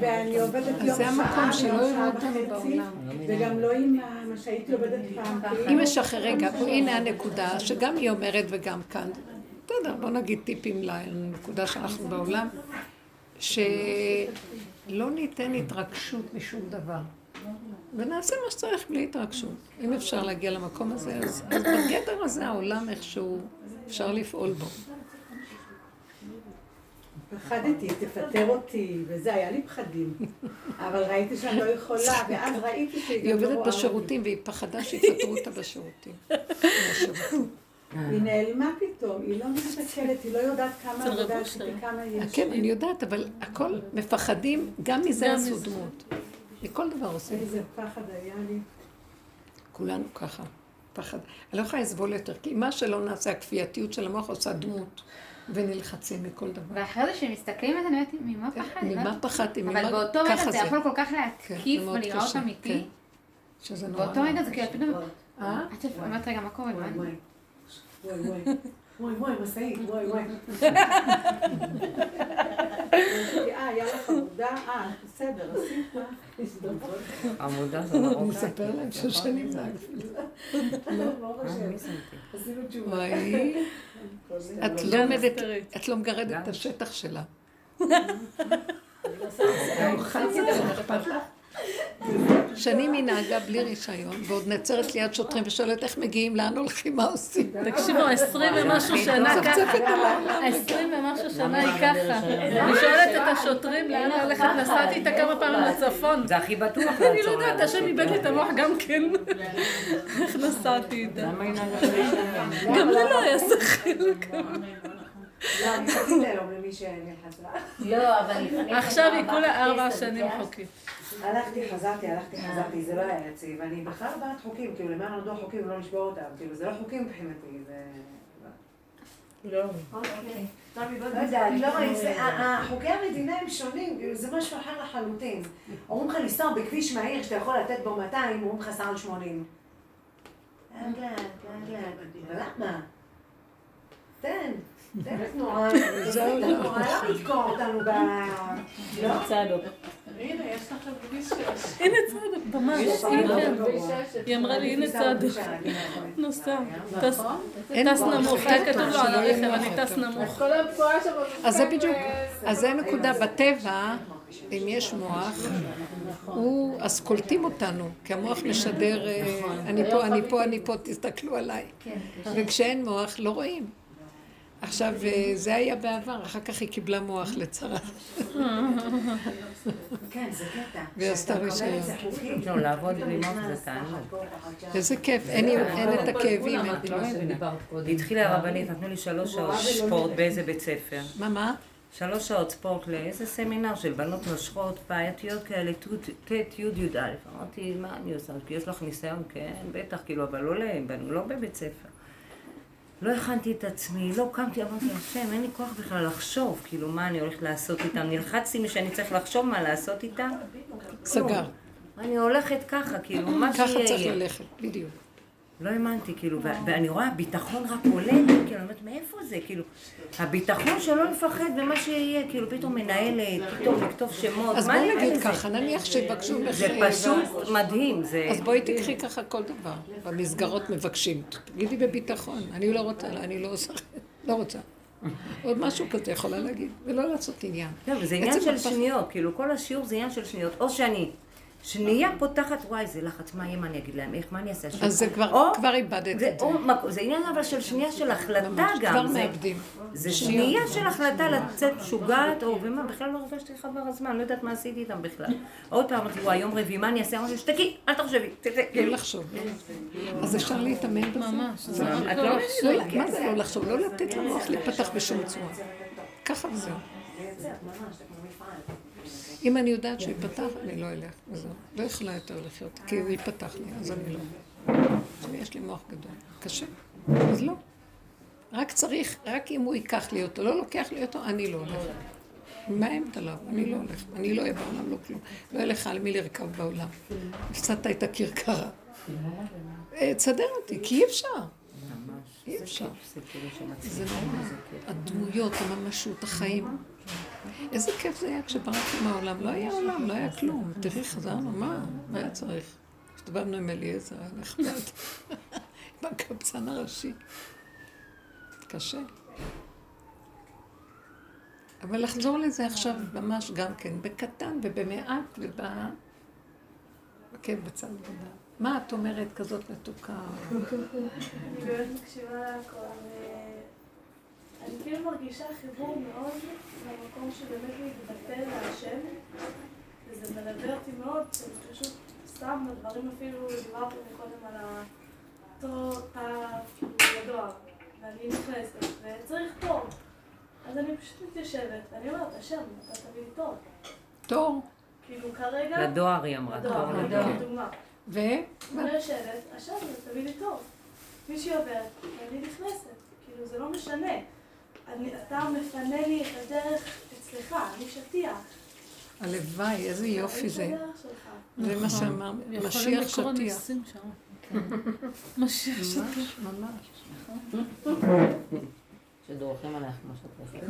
ואני עובדת יום זה שעה, יראו שעה וחצי, בעולם. וגם לא עם מה שהייתי עובדת פעם. כאילו. אם יש אחרי רגע, הנה הנקודה, שגם היא אומרת וגם כאן, בסדר, בוא נגיד טיפים לנקודה שאנחנו בעולם, שלא ניתן התרגשות משום דבר. ונעשה מה שצריך בלי התרגשות. אם אפשר להגיע למקום הזה, אז, אז בגדר הזה העולם איכשהו אפשר לפעול בו. פחדתי, תפטר אותי, וזה, היה לי פחדים. אבל ראיתי שאני לא יכולה, ואז ראיתי שהיא היא גם לא עובדת רואה אותי. בשירותים והיא פחדה שיפטרו אותה בשירותים. היא נעלמה פתאום, היא לא מסתכלת, היא לא יודעת כמה עבודה אושר. עשיתי, כמה יש. כן, אני יודעת, אבל הכל מפחדים, גם מזה עשו. דמות. מכל דבר עושים. איזה פחד היה לי. כולנו ככה. פחד. אני לא יכולה לסבול יותר, כי מה שלא נעשה, הכפייתיות של המוח עושה דמות, ונלחצים מכל דבר. ואחרי זה כשמסתכלים על זה, אני אומרת, ממה פחדתי? ממה פחדתי? אבל באותו רגע זה יכול כל כך כן, להתקיף זה ולראות אמיתי. כן. שזה נורא. באותו רגע זה כאילו פתאום... אה? את אומרת, רגע, מה קורה? וואי מה? וואי. וואי וואי. וואי וואי, משאית, וואי וואי. אה, היה לך עבודה? אה, בסדר, עשית. הזדמנות. עמודה זה אני מרוקאי. אספר להם ששנים זה היה ברוך אה, השם. מי שמתי? עשינו תשובה. וואי, את לא עומדת, את לא מגרדת את השטח שלה. שנים היא נהגה בלי רישיון, ועוד נעצרת ליד שוטרים ושואלת איך מגיעים, לאן הולכים, מה עושים. תקשיבו, עשרים ומשהו שנה מצפצפת ככה. עשרים ומשהו שנה היא ככה. אני שואלת את השוטרים לאן ללכת, נסעתי איתה כמה פעמים לצפון. זה הכי בטוח אני לא יודעת, השם איבד לי את המוח גם כן. איך נסעתי איתה. גם לי לא היה שכל. לא, אני חצית היום למי לה. לא, אבל לפני... עכשיו היא כולה ארבע שנים חוקית. הלכתי, חזרתי, הלכתי, חזרתי, זה לא היה יציב. אני בכלל בעד חוקים, כאילו, למען נולדו חוקים, לא לשבור אותם. כאילו, זה לא חוקים מבחינתי, זה... לא. לא יודעת, לא ה- חוקי המדינה הם שונים, כאילו, זה משהו אחר לחלוטין. אומרים לך לנסוע בכביש מהיר שאתה יכול לתת בו 200, אומרים לך על 80. לאט לאט, לאט לאט. למה? תן, תן לתנועה, זהו, תן לתנועה, לא לתקוע אותנו ב... לא? הנה, יש לכם כביש שש. הנה צדק, ממש. היא אמרה לי, הנה צדק. נוסע. טס אין טס נמוך, היה כתוב לו על הרכב, אני טס נמוך. אז זה בדיוק, אז זה נקודה, בטבע, אם יש מוח, הוא, אז קולטים אותנו, כי המוח משדר, אה, אני פה, אני פה, אני פה, תסתכלו עליי. וכשאין מוח, לא רואים. עכשיו, אה, זה היה בעבר, אחר כך היא קיבלה מוח לצרה. כן, זה קטע. והיא עשתה רישיון. לא, שם. איזה כיף, אין את הכאבים. אין- את לא מבינה. התחילה הרבנית, נתנו לי שלוש שעות ספורט באיזה בית ספר. מה, מה? שלוש שעות ספורט לאיזה סמינר של בנות נושכות, בעייתיות כאלה, ט', י', י"א. אמרתי, מה אני עושה? כי יש לך ניסיון? כן, בטח, כאילו, אבל לא לא בבית ספר. לא הכנתי את עצמי, לא קמתי, אמרתי, השם, אין לי כוח בכלל לחשוב, כאילו, מה אני הולכת לעשות איתם. נלחצתי משאני צריך לחשוב מה לעשות איתם. סגר. אני הולכת ככה, כאילו, מה ככה שיהיה. צריך יהיה. ללכת, בדיוק. לא האמנתי, כאילו, ואני רואה, הביטחון רק עולה, כאילו, אני אומרת, מאיפה זה? כאילו, הביטחון שלא לפחד ומה שיהיה, כאילו, פתאום מנהלת, פתאום לכתוב שמות, אז נראה נגיד? ככה, נניח שיבקשו ממך... זה פשוט מדהים, זה... אז בואי תקחי ככה כל דבר. במסגרות מבקשים. תגידי בביטחון, אני לא רוצה, אני לא עושה, לא רוצה. עוד משהו כזה יכולה להגיד, ולא לעשות עניין. כן, זה עניין של שניות, כאילו, כל השיעור זה עניין של שניות. או שאני שנייה פותחת, וואי, זה לחץ, מה יהיה, מה אני אגיד להם, איך, מה אני אעשה? אז זה כבר, או- כבר איבדת זה, את זה. או, זה עניין אבל של שנייה של החלטה ממש, גם. כבר זה- מאבדים. זה שנייה של החלטה לצאת משוגעת, או ומה, בכלל לא הרגשתי חבר הזמן, לא יודעת מה עשיתי איתם בכלל. עוד פעם אמרתי, וואי, יום רביעי, מה אני אעשה? אמרתי, שתקי, אל תחשבי, לא כאילו. לחשוב. אז אפשר להתאמן בזה? ממש. לא לא, מבינה. מה זה לא לחשוב? לא לתת למוח להיפתח בשום צורה. ככה וזהו. אם אני יודעת שהוא ייפתח, אני לא אלך. וזהו. לא יכולה יותר לחיות, כי הוא ייפתח לי, אז אני לא. יש לי מוח גדול. קשה. אז לא. רק צריך, רק אם הוא ייקח לי אותו, לא לוקח לי אותו, אני לא הולך. מאיימת עליו, אני לא הולך, אני לא אהיה בעולם, לא כלום. לא יהיה לך על מי לרכב בעולם. הפסדת את הכרכרה. אה, תסדר אותי, כי אי אפשר. אי אפשר. זה כאילו. זה נורא. הדמויות, הממשות, החיים. איזה כיף זה היה כשברחנו מהעולם. לא היה עולם, לא היה כלום. תראי, חזרנו, מה? מה היה צריך? הסתובבנו עם אליעזר, היה נחמד. עם הקבצן הראשי. קשה. אבל לחזור לזה עכשיו ממש גם כן, בקטן ובמעט וב... כן, בצד גדול. מה את אומרת כזאת מתוקה? אני באמת מקשיבה להכל. אני כאילו מרגישה חיבור מאוד למקום שבאמת מתבטא להשם, וזה מלווה אותי מאוד, שאני פשוט סתם בדברים אפילו, דיברתי קודם על אותו תא, לדואר, ואני נכנסת, וצריך תור. אז אני פשוט מתיישבת, ואני אומרת, השם, אתה תביא לי תור. תור. כאילו כרגע... לדואר היא אמרה, תור לדואר. ו? אני יושבת, השם, תביא לי תור. מישהי עוברת, ואני נכנסת, כאילו זה לא משנה. אני, אתה מפנה לי את הדרך אצלך, אני שטיח. הלוואי, איזה יופי זה. זה מה נכון. שאמר, משיח שטיח. שם. משיח שטיח. ממש. שדורכים עלייך כמו שאת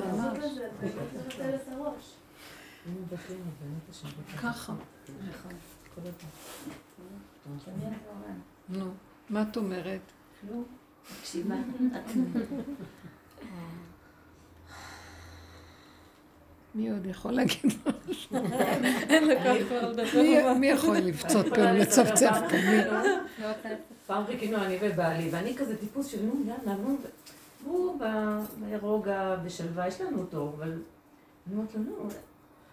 את הראש. ככה. נו, מה את אומרת? מקשיבה. מי עוד יכול להגיד משהו? אין לו כוח כבר לדבר. מי- יכול לפצות פה, לצפצף פה? מי? פעם חיכינו אני ובעלי, ואני כזה טיפוס של נו, יאללה, נו, הוא ברוגע, בשלווה, יש לנו תור, אבל אני אומרת לו, נו,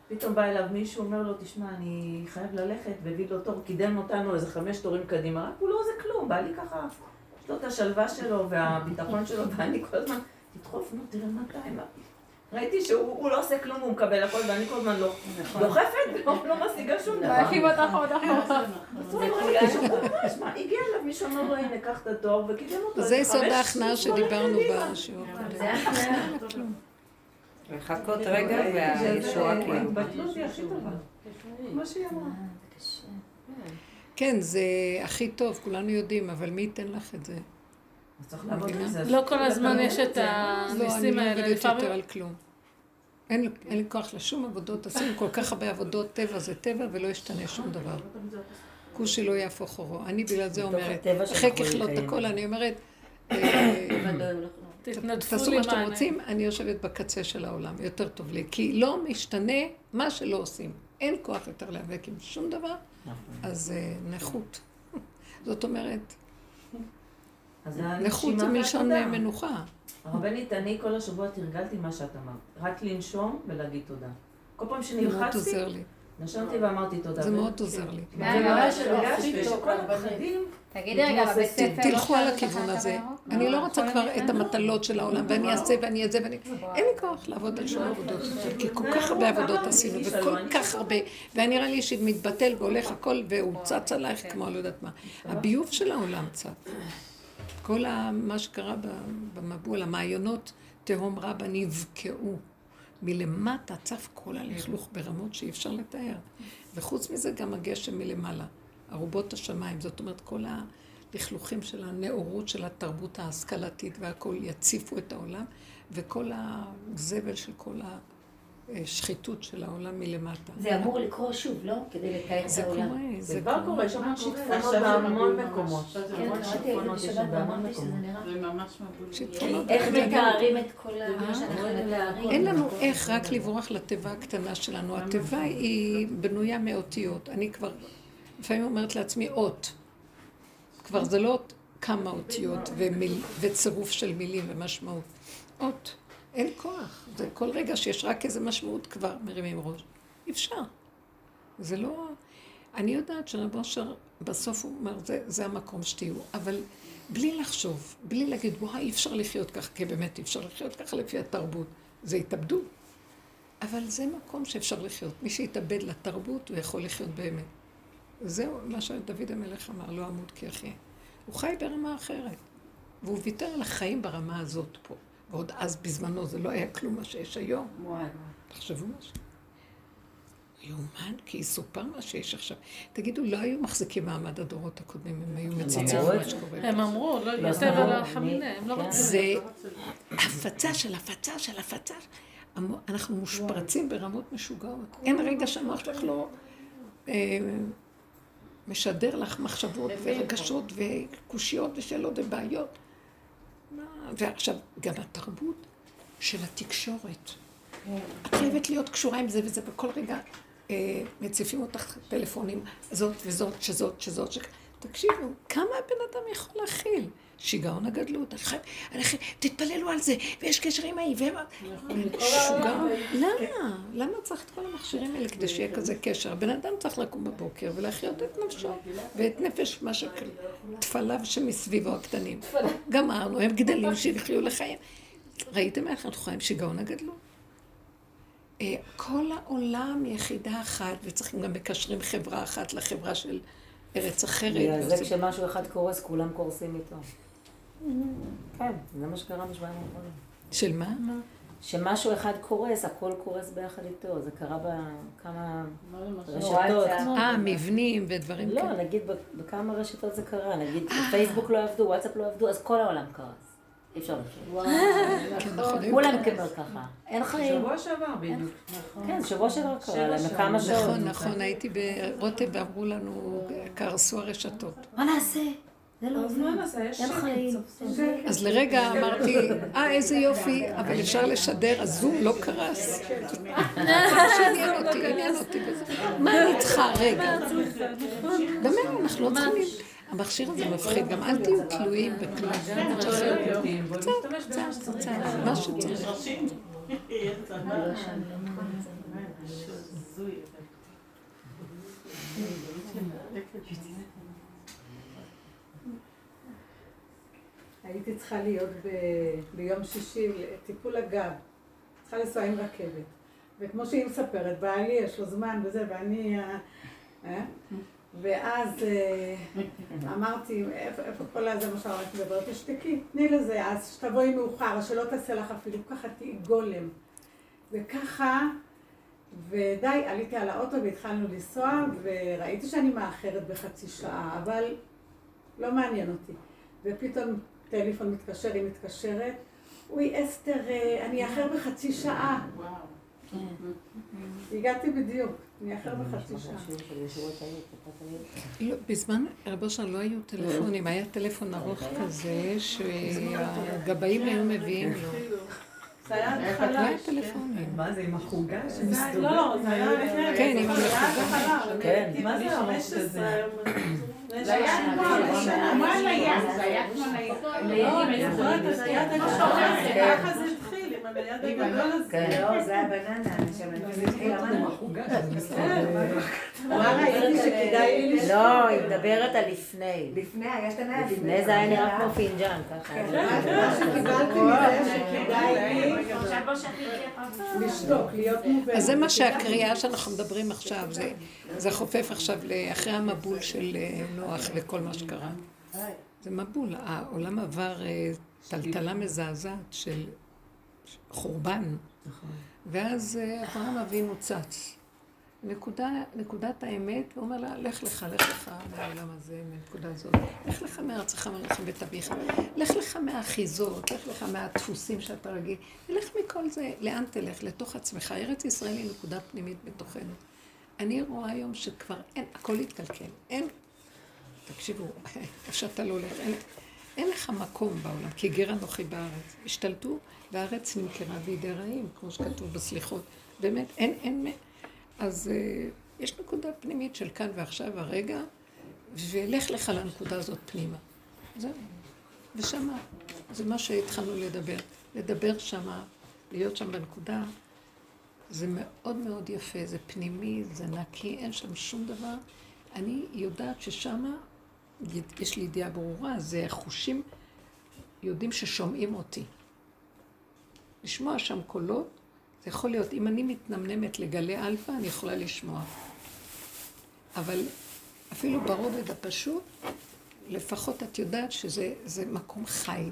פתאום בא אליו מישהו, אומר לו, תשמע, אני חייב ללכת, והביא לו תור, קידם אותנו איזה חמש תורים קדימה, רק הוא לא עושה כלום, בא לי ככה, יש לו את השלווה שלו והביטחון שלו, ואני כל הזמן, תדחוף, נו, תראה מה אתה, מה. ראיתי שהוא הוא לא עושה כלום, הוא מקבל הכל, ואני כל הזמן לא דוחפת, ולא לא משיגה שום דבר. להקים אותך עוד מה, הגיע אליו מישהו אמר לו, הנה, קח את התואר, וקידם אותו. זה יסוד ההכנעה שדיברנו. בשיעור. לחכות רגע והישועה כאילו. כן, זה הכי טוב, כולנו יודעים, אבל מי ייתן לך את זה? לא כל הזמן יש את לא, אני הניסים לא האלה. עובדת יותר לפעמים על כלום. אין לי- כוח לשום עבודות, עשינו כל כך הרבה עבודות, טבע זה טבע ולא ישתנה שום דבר. כושי לא יהפוך אורו. אני בגלל זה אומרת, אחרי ככלות. הכל, אני אומרת, תעשו מה שאתם. רוצים, אני יושבת בקצה של העולם, יותר טוב לי. כי לא משתנה מה שלא עושים. אין כוח יותר להיאבק עם שום דבר, אז אה, נכות. זאת אומרת, נכות זה מלשון. אה, מנוחה. הרבנית, אני כל השבוע תרגלתי מה שאת אמרת. רק לנשום ולהגיד תודה. כל פעם זה שנלחצתי. נשמתי ואמרתי תודה. זה מאוד עוזר לי. וממש הרגשתי שכל הפחדים... תגידי רגע, בבית ספר לא תלכו על הכיוון הזה. אני לא רוצה כל כבר? את המטלות של העולם, ואני אעשה ואני אעשה ואני... אין לי כוח לעבוד על שום עבודות כי כל כך הרבה עבודות עשינו, וכל כך הרבה, והיה נראה לי שמתבטל והולך הכל, והוא צץ עלייך כמו לא יודעת מה. הביוב של העולם צץ. כל ה- מה שקרה במבול, המעיינות תהום רבה נבקעו. מלמטה צף כל הלכלוך ברמות שאי אפשר לתאר. וחוץ מזה גם הגשם מלמעלה. ארובות השמיים, זאת אומרת כל הלכלוכים של הנאורות של התרבות ההשכלתית והכול יציפו את העולם, וכל הזבל של כל השחיתות של העולם מלמטה. זה אמור לקרות שוב, לא? כדי לתאר את זה העולם. קורה, זה זה כבר קורה, יש המון שיטפונות בהמון מקומות. כן, קראתי את זה יש בשבת בהמון ואמרתי שזה מקומות. נראה... זה ממש מבול. שיטפונות. איך וגם- מתארים את כל מה שאנחנו מתארים? אין לנו איך רק לברוח לתיבה הקטנה שלנו. התיבה היא בנויה מאותיות. אני כבר לפעמים אומרת לעצמי אות. כבר זה לא כמה אותיות וצירוף של מילים ומשמעות. אות. אין כוח. זה כל רגע שיש רק איזה משמעות כבר מרימים ראש. אי אפשר. זה לא... אני יודעת שרב אושר בסוף הוא אומר, זה, זה המקום שתהיו, אבל בלי לחשוב, בלי להגיד, וואי, אי אפשר לחיות ככה, כי באמת אי אפשר לחיות ככה לפי התרבות. זה התאבדות. אבל זה מקום שאפשר לחיות. מי שהתאבד לתרבות, הוא יכול לחיות באמת. זהו מה שדוד המלך אמר, לא אמות כי אחיה. הוא חי ברמה אחרת. והוא ויתר על החיים ברמה הזאת פה. ועוד אז בזמנו זה לא היה כלום מה שיש היום. וואי. תחשבו משהו. יאומן, כי יסופר מה שיש עכשיו. תגידו, לא היו מחזיקים מעמד הדורות הקודמים, הם היו מציצים מה. שקורה. הם אמרו, לא לא יותר אמרו, על החמינה, הם לא. רצו. זה הפצה של הפצה של הפצה. אנחנו מושפרצים ברמות משוגעות. אין רגע שהמוח שלך לא אה, משדר לך מחשבות ורגשות וקושיות ושאלות ובעיות. מה? ועכשיו, גם התרבות של התקשורת. את חייבת להיות קשורה עם זה וזה, בכל רגע אה, מציפים אותך טלפונים, זאת וזאת, שזאת, שזאת, ש... תקשיבו, כמה הבן אדם יכול להכיל? שיגעון הגדלות, חייב, תתפללו על זה, ויש קשר עם ההיא. שיגעון, למה? למה צריך את כל המכשירים האלה כדי שיהיה כזה קשר? הבן אדם צריך לקום בבוקר ולהחיות את נפשו, ואת נפש מה שתפליו שמסביבו הקטנים. גמרנו, הם גדלים שיחיו לחיים. ראיתם איך אנחנו חיים שיגעון הגדלות? אה, כל העולם יחידה אחת, וצריכים גם מקשרים חברה אחת לחברה של ארץ אחרת. בגלל זה כשמשהו אחד קורס, כולם קורסים איתו. כן, זה מה שקרה בשבועיים האחרונים. של מה? שמשהו אחד קורס, הכל קורס ביחד איתו. זה קרה בכמה. רשתות. אה, מבנים ודברים לא, כאלה. נגיד ב- בכמה רשתות זה קרה. נגיד פייסבוק לא עבדו, וואטסאפ לא עבדו, אז כל העולם קרס. אי אפשר לחשוב. כן, נכון, כולם. כבר ככה. אין חיים. שבוע שעבר בדיוק. כן, שבוע שעבר קרה להם שעות. בכמה שעות. נכון, נכון, הייתי ברוטב ואמרו לנו, קרסו הרשתות. מה נעשה? זה לא אז אין חיים. אז לרגע אמרתי, אה, איזה יופי, אבל אפשר לשדר, הזום לא קרס. מה שעניין אותי, עניין אותי בזה. מה אני צריכה רגע? באמת, אנחנו לא צריכים... המכשיר הזה מפחיד, גם אל תהיו תלויים בכלום. קצת, קצת, קצת, מה שצריך. הייתי צריכה להיות ב- ביום שישי לטיפול הגב. צריכה לנסוע עם רכבת. וכמו שהיא מספרת, בעלי יש לו זמן וזה, ואני... אה, אה? ואז אה, אמרתי, איפה איפה כל הזה מה שאמרתי מדברת? תשתקי, תני לזה, אז שתבואי מאוחר, שלא תעשה לך אפילו, ככה תהיי גולם. וככה, ודי, עליתי על האוטו והתחלנו לנסוע, וראיתי שאני מאחרת בחצי שעה, אבל לא מעניין אותי. ופתאום טלפון מתקשר, היא מתקשרת, אוי אסתר, אה, אני אאחר בחצי שעה. הגעתי בדיוק, אני אאחר בחצי שעה. לא, בזמן רב אושר לא היו טלפונים, היה טלפון ארוך כזה שהגבאים היו מביאים לו. זה היה לא התחלה. היה טלפונים. מה זה, עם החוגה שמסתובבת? לא, לא, זה היה לפני... כן, עם. אני כן. מה זה 15 הזה? זה היה. כמו הנייד, זה היה כמו נייד. לא, אני זוכרת את הנייד הגדול, כן. ככה זה התחיל, עם הנייד הגדול הזה. כן. לא, זה היה בננה, נשמה. זה התחיל עם המון. החוגה שמסתובבת. מה ראיתי שכדאי לי לשתות? לא, היא מדברת על לפני. לפני היה את הנייד. לפני זה היה נראה כמו פינג'אן, ככה. מה שקיבלתי מזה שכדאי לי לא לשתוק, להיות מובנת. אז זה מה שהקריאה שאנחנו מדברים עכשיו, זה, זה חופף עכשיו לאחרי המבול של אה, נוח וכל מה שקרה. זה מבול, העולם עבר אה, טלטלה מזעזעת של חורבן, ואז אה, אברהם אבינו צץ. נקודה, נקודת האמת, הוא אומר לה, לך לך, לך לך מהעולם הזה, מהנקודה הזאת. לך לך מארצך בית אביך. לך לך מהאחיזות, לך לך מהדפוסים שאתה רגיל. לך מכל זה, לאן תלך? לתוך עצמך. ארץ ישראל היא נקודה פנימית בתוכנו. אני רואה היום שכבר אין, הכל התקלקל. אין, תקשיבו, איפה שאתה לא הולך, אין, אין לך מקום בעולם, כי גר אנוכי בארץ. השתלטו, והארץ נמכרה בידי רעים, כמו שכתוב בסליחות. באמת, אין, אין, אז uh, יש נקודה פנימית של כאן ועכשיו, הרגע, ולך לך לנקודה הזאת פנימה. זהו. ושמה, זה מה שהתחלנו לדבר. לדבר שמה, להיות שם בנקודה, זה מאוד מאוד יפה, זה פנימי, זה נקי, אין שם שום דבר. אני יודעת ששמה, יש לי ידיעה ברורה, זה חושים יודעים ששומעים אותי. לשמוע שם קולות, זה יכול להיות, אם אני מתנמנמת לגלי אלפא, אני יכולה לשמוע. אבל אפילו ברובד הפשוט, לפחות את יודעת שזה זה מקום חי.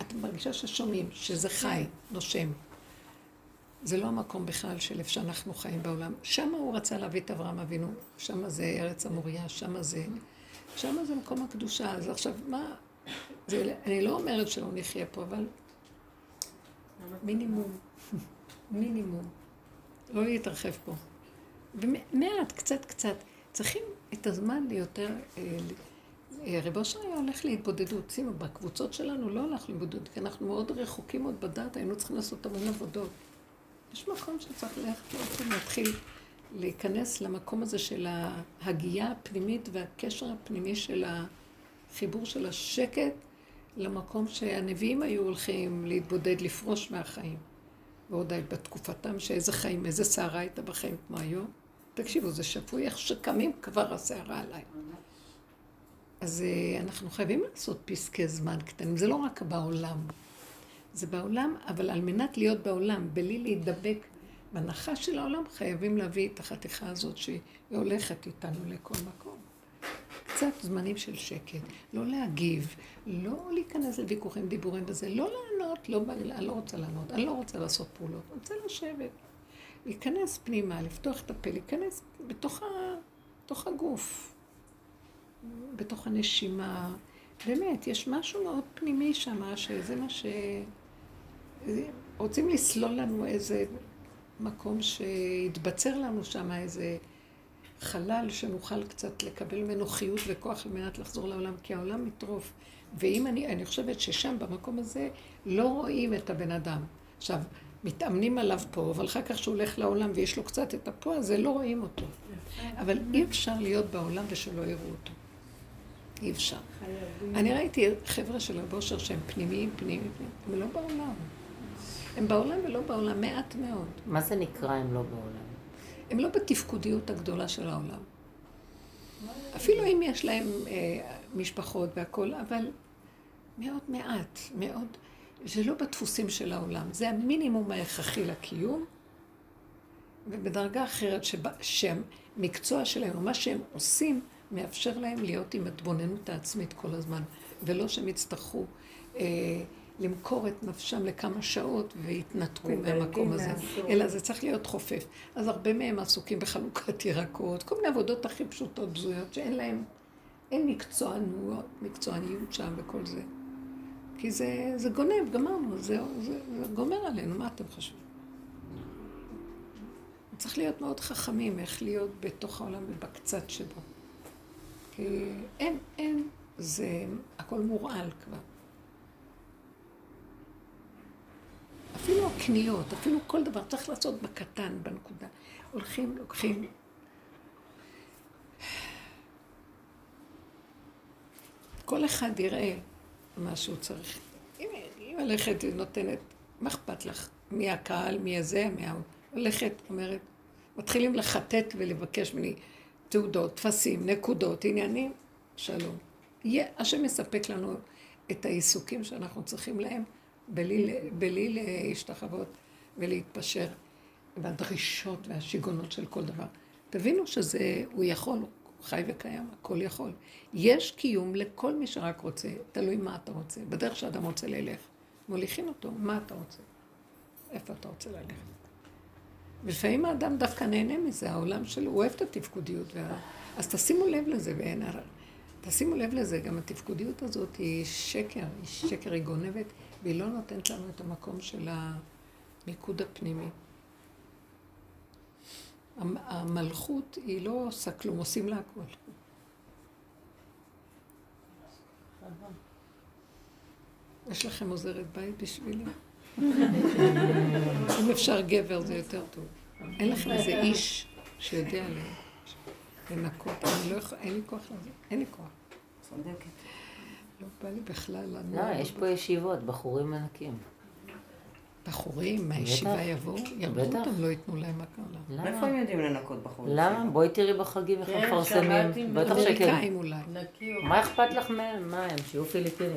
את מרגישה ששומעים, שזה חי, נושם. זה לא המקום בכלל של איפה שאנחנו חיים בעולם. שם הוא רצה להביא את אברהם אבינו, שם זה ארץ המוריה, שם זה... שם זה מקום הקדושה. אז עכשיו, מה... זה, אני לא אומרת שלא נחיה פה, אבל מינימום. מינימום. לא להתרחב פה. ומעט, קצת קצת. צריכים את הזמן ליותר... אה, אה, רב אושר היה הולך להתבודדות. שימו, בקבוצות שלנו לא הלך להתבודדות, כי אנחנו מאוד רחוקים עוד בדת, היינו צריכים לעשות המון עבודות. יש מקום שצריך ללכת להתחיל להיכנס למקום הזה של ההגייה הפנימית והקשר הפנימי של החיבור של השקט למקום שהנביאים היו הולכים להתבודד, לפרוש מהחיים. ועוד בתקופתם שאיזה חיים, איזה סערה הייתה בחיים כמו היום. תקשיבו, זה שפוי איך שקמים כבר הסערה עליי. אז אה, אנחנו חייבים לעשות פסקי זמן קטנים, זה לא רק בעולם. זה בעולם, אבל על מנת להיות בעולם, בלי להידבק בנחש של העולם, חייבים להביא את החתיכה הזאת שהיא הולכת איתנו לכל מקום. קצת זמנים של שקט, לא להגיב, לא להיכנס לוויכוחים, דיבורים וזה, לא לענות, לא אני לא רוצה לענות, אני לא רוצה לעשות פעולות, אני רוצה לשבת. להיכנס פנימה, לפתוח את הפה, להיכנס בתוך, ה, בתוך הגוף, בתוך הנשימה. באמת, יש משהו מאוד פנימי שם, שזה מה ש... רוצים לסלול לנו איזה מקום שיתבצר לנו שם איזה חלל שנוכל קצת לקבל ממנו חיות וכוח על מנת לחזור לעולם, כי העולם מטרוף. ואם אני, אני חושבת ששם, במקום הזה, לא רואים את הבן אדם. עכשיו, מתאמנים עליו פה, אבל אחר כך כשהוא הולך לעולם ויש לו קצת את הפה הזה, לא רואים אותו. אבל אי אפשר להיות בעולם ושלא יראו אותו. אי אפשר. אני ראיתי חבר'ה של הבושר שהם פנימיים, פנימיים, פנימיים, הם לא בעולם. הם בעולם ולא בעולם, מעט מאוד. מה זה נקרא הם לא בעולם? הם לא בתפקודיות הגדולה של העולם. אפילו אם יש להם אה, משפחות והכול, אבל מאוד מעט, מאוד, זה לא בדפוסים של העולם, זה המינימום ההכרחי לקיום, ובדרגה אחרת שבה, שהמקצוע שלהם, או מה שהם עושים, מאפשר להם להיות עם התבוננות העצמית כל הזמן, ולא שהם יצטרכו אה, למכור את נפשם לכמה שעות והתנתקו מהמקום הזה, אלא זה צריך להיות חופף. אז הרבה מהם עסוקים בחלוקת ירקות, כל מיני עבודות הכי פשוטות, בזויות, שאין להם, אין מקצוענות, מקצועניות שם וכל זה. כי זה, זה גונב, גמרנו, זה, זה, זה גומר עלינו, מה אתם חושבים? צריך להיות מאוד חכמים איך להיות בתוך העולם ובקצת שבו. כי אין, אין, זה הכל מורעל כבר. אפילו הקניות, אפילו כל דבר, צריך לעשות בקטן, בנקודה. הולכים, לוקחים. כל אחד יראה מה שהוא צריך. אם היא הולכת ונותנת, מה אכפת לך? מי הקהל, מי הזה, מי ה... הולכת, אומרת, מתחילים לחטט ולבקש ממני תעודות, טפסים, נקודות, עניינים, שלום. יהיה, השם מספק לנו את העיסוקים שאנחנו צריכים להם. בלי, בלי להשתחוות ולהתפשר והדרישות והשיגונות של כל דבר. תבינו שזה, הוא יכול, הוא חי וקיים, הכל יכול. יש קיום לכל מי שרק רוצה, תלוי מה אתה רוצה. בדרך שאדם רוצה ללך, מוליכים אותו, מה אתה רוצה? איפה אתה רוצה ללכת? ולפעמים האדם דווקא נהנה מזה, העולם שלו, הוא אוהב את התפקודיות. וה... אז תשימו לב לזה, ואין הרע. תשימו לב לזה, גם התפקודיות הזאת היא שקר, היא שקר, היא גונבת. והיא לא נותנת לנו את המקום של המיקוד הפנימי. המלכות היא לא עושה כלום, עושים לה הכול. יש לכם עוזרת בית בשבילי? אם אפשר גבר זה יותר טוב. אין לכם איזה איש שיודע לנקות. לא אין לי כוח לזה. אין לי כוח. צודקת. לא בא לי בכלל לנוע. לא, יש פה ישיבות, בחורים מנקים. בחורים מהישיבה יבואו, ירדו אותם, לא ייתנו להם הקרלה. איפה הם יודעים לנקות בחורים? למה? בואי תראי בחגים איך הם כן, מפרסמים. בטח שכן. מה אכפת לך מהם? מה הם? שיהיו פיליפינים.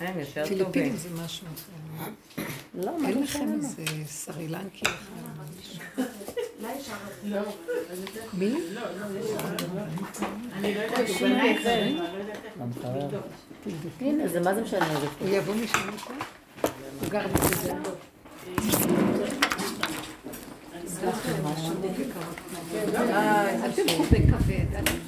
הם יותר טובים. פיליפינים זה משהו אחר. למה? אין לכם איזה סרילנקי אחד. לא. מי? לא, לא, אני לא יודעת. הנה, זה מה זה משנה? הוא יבוא משם? הוא גר בזה. אל תלכו בכבד.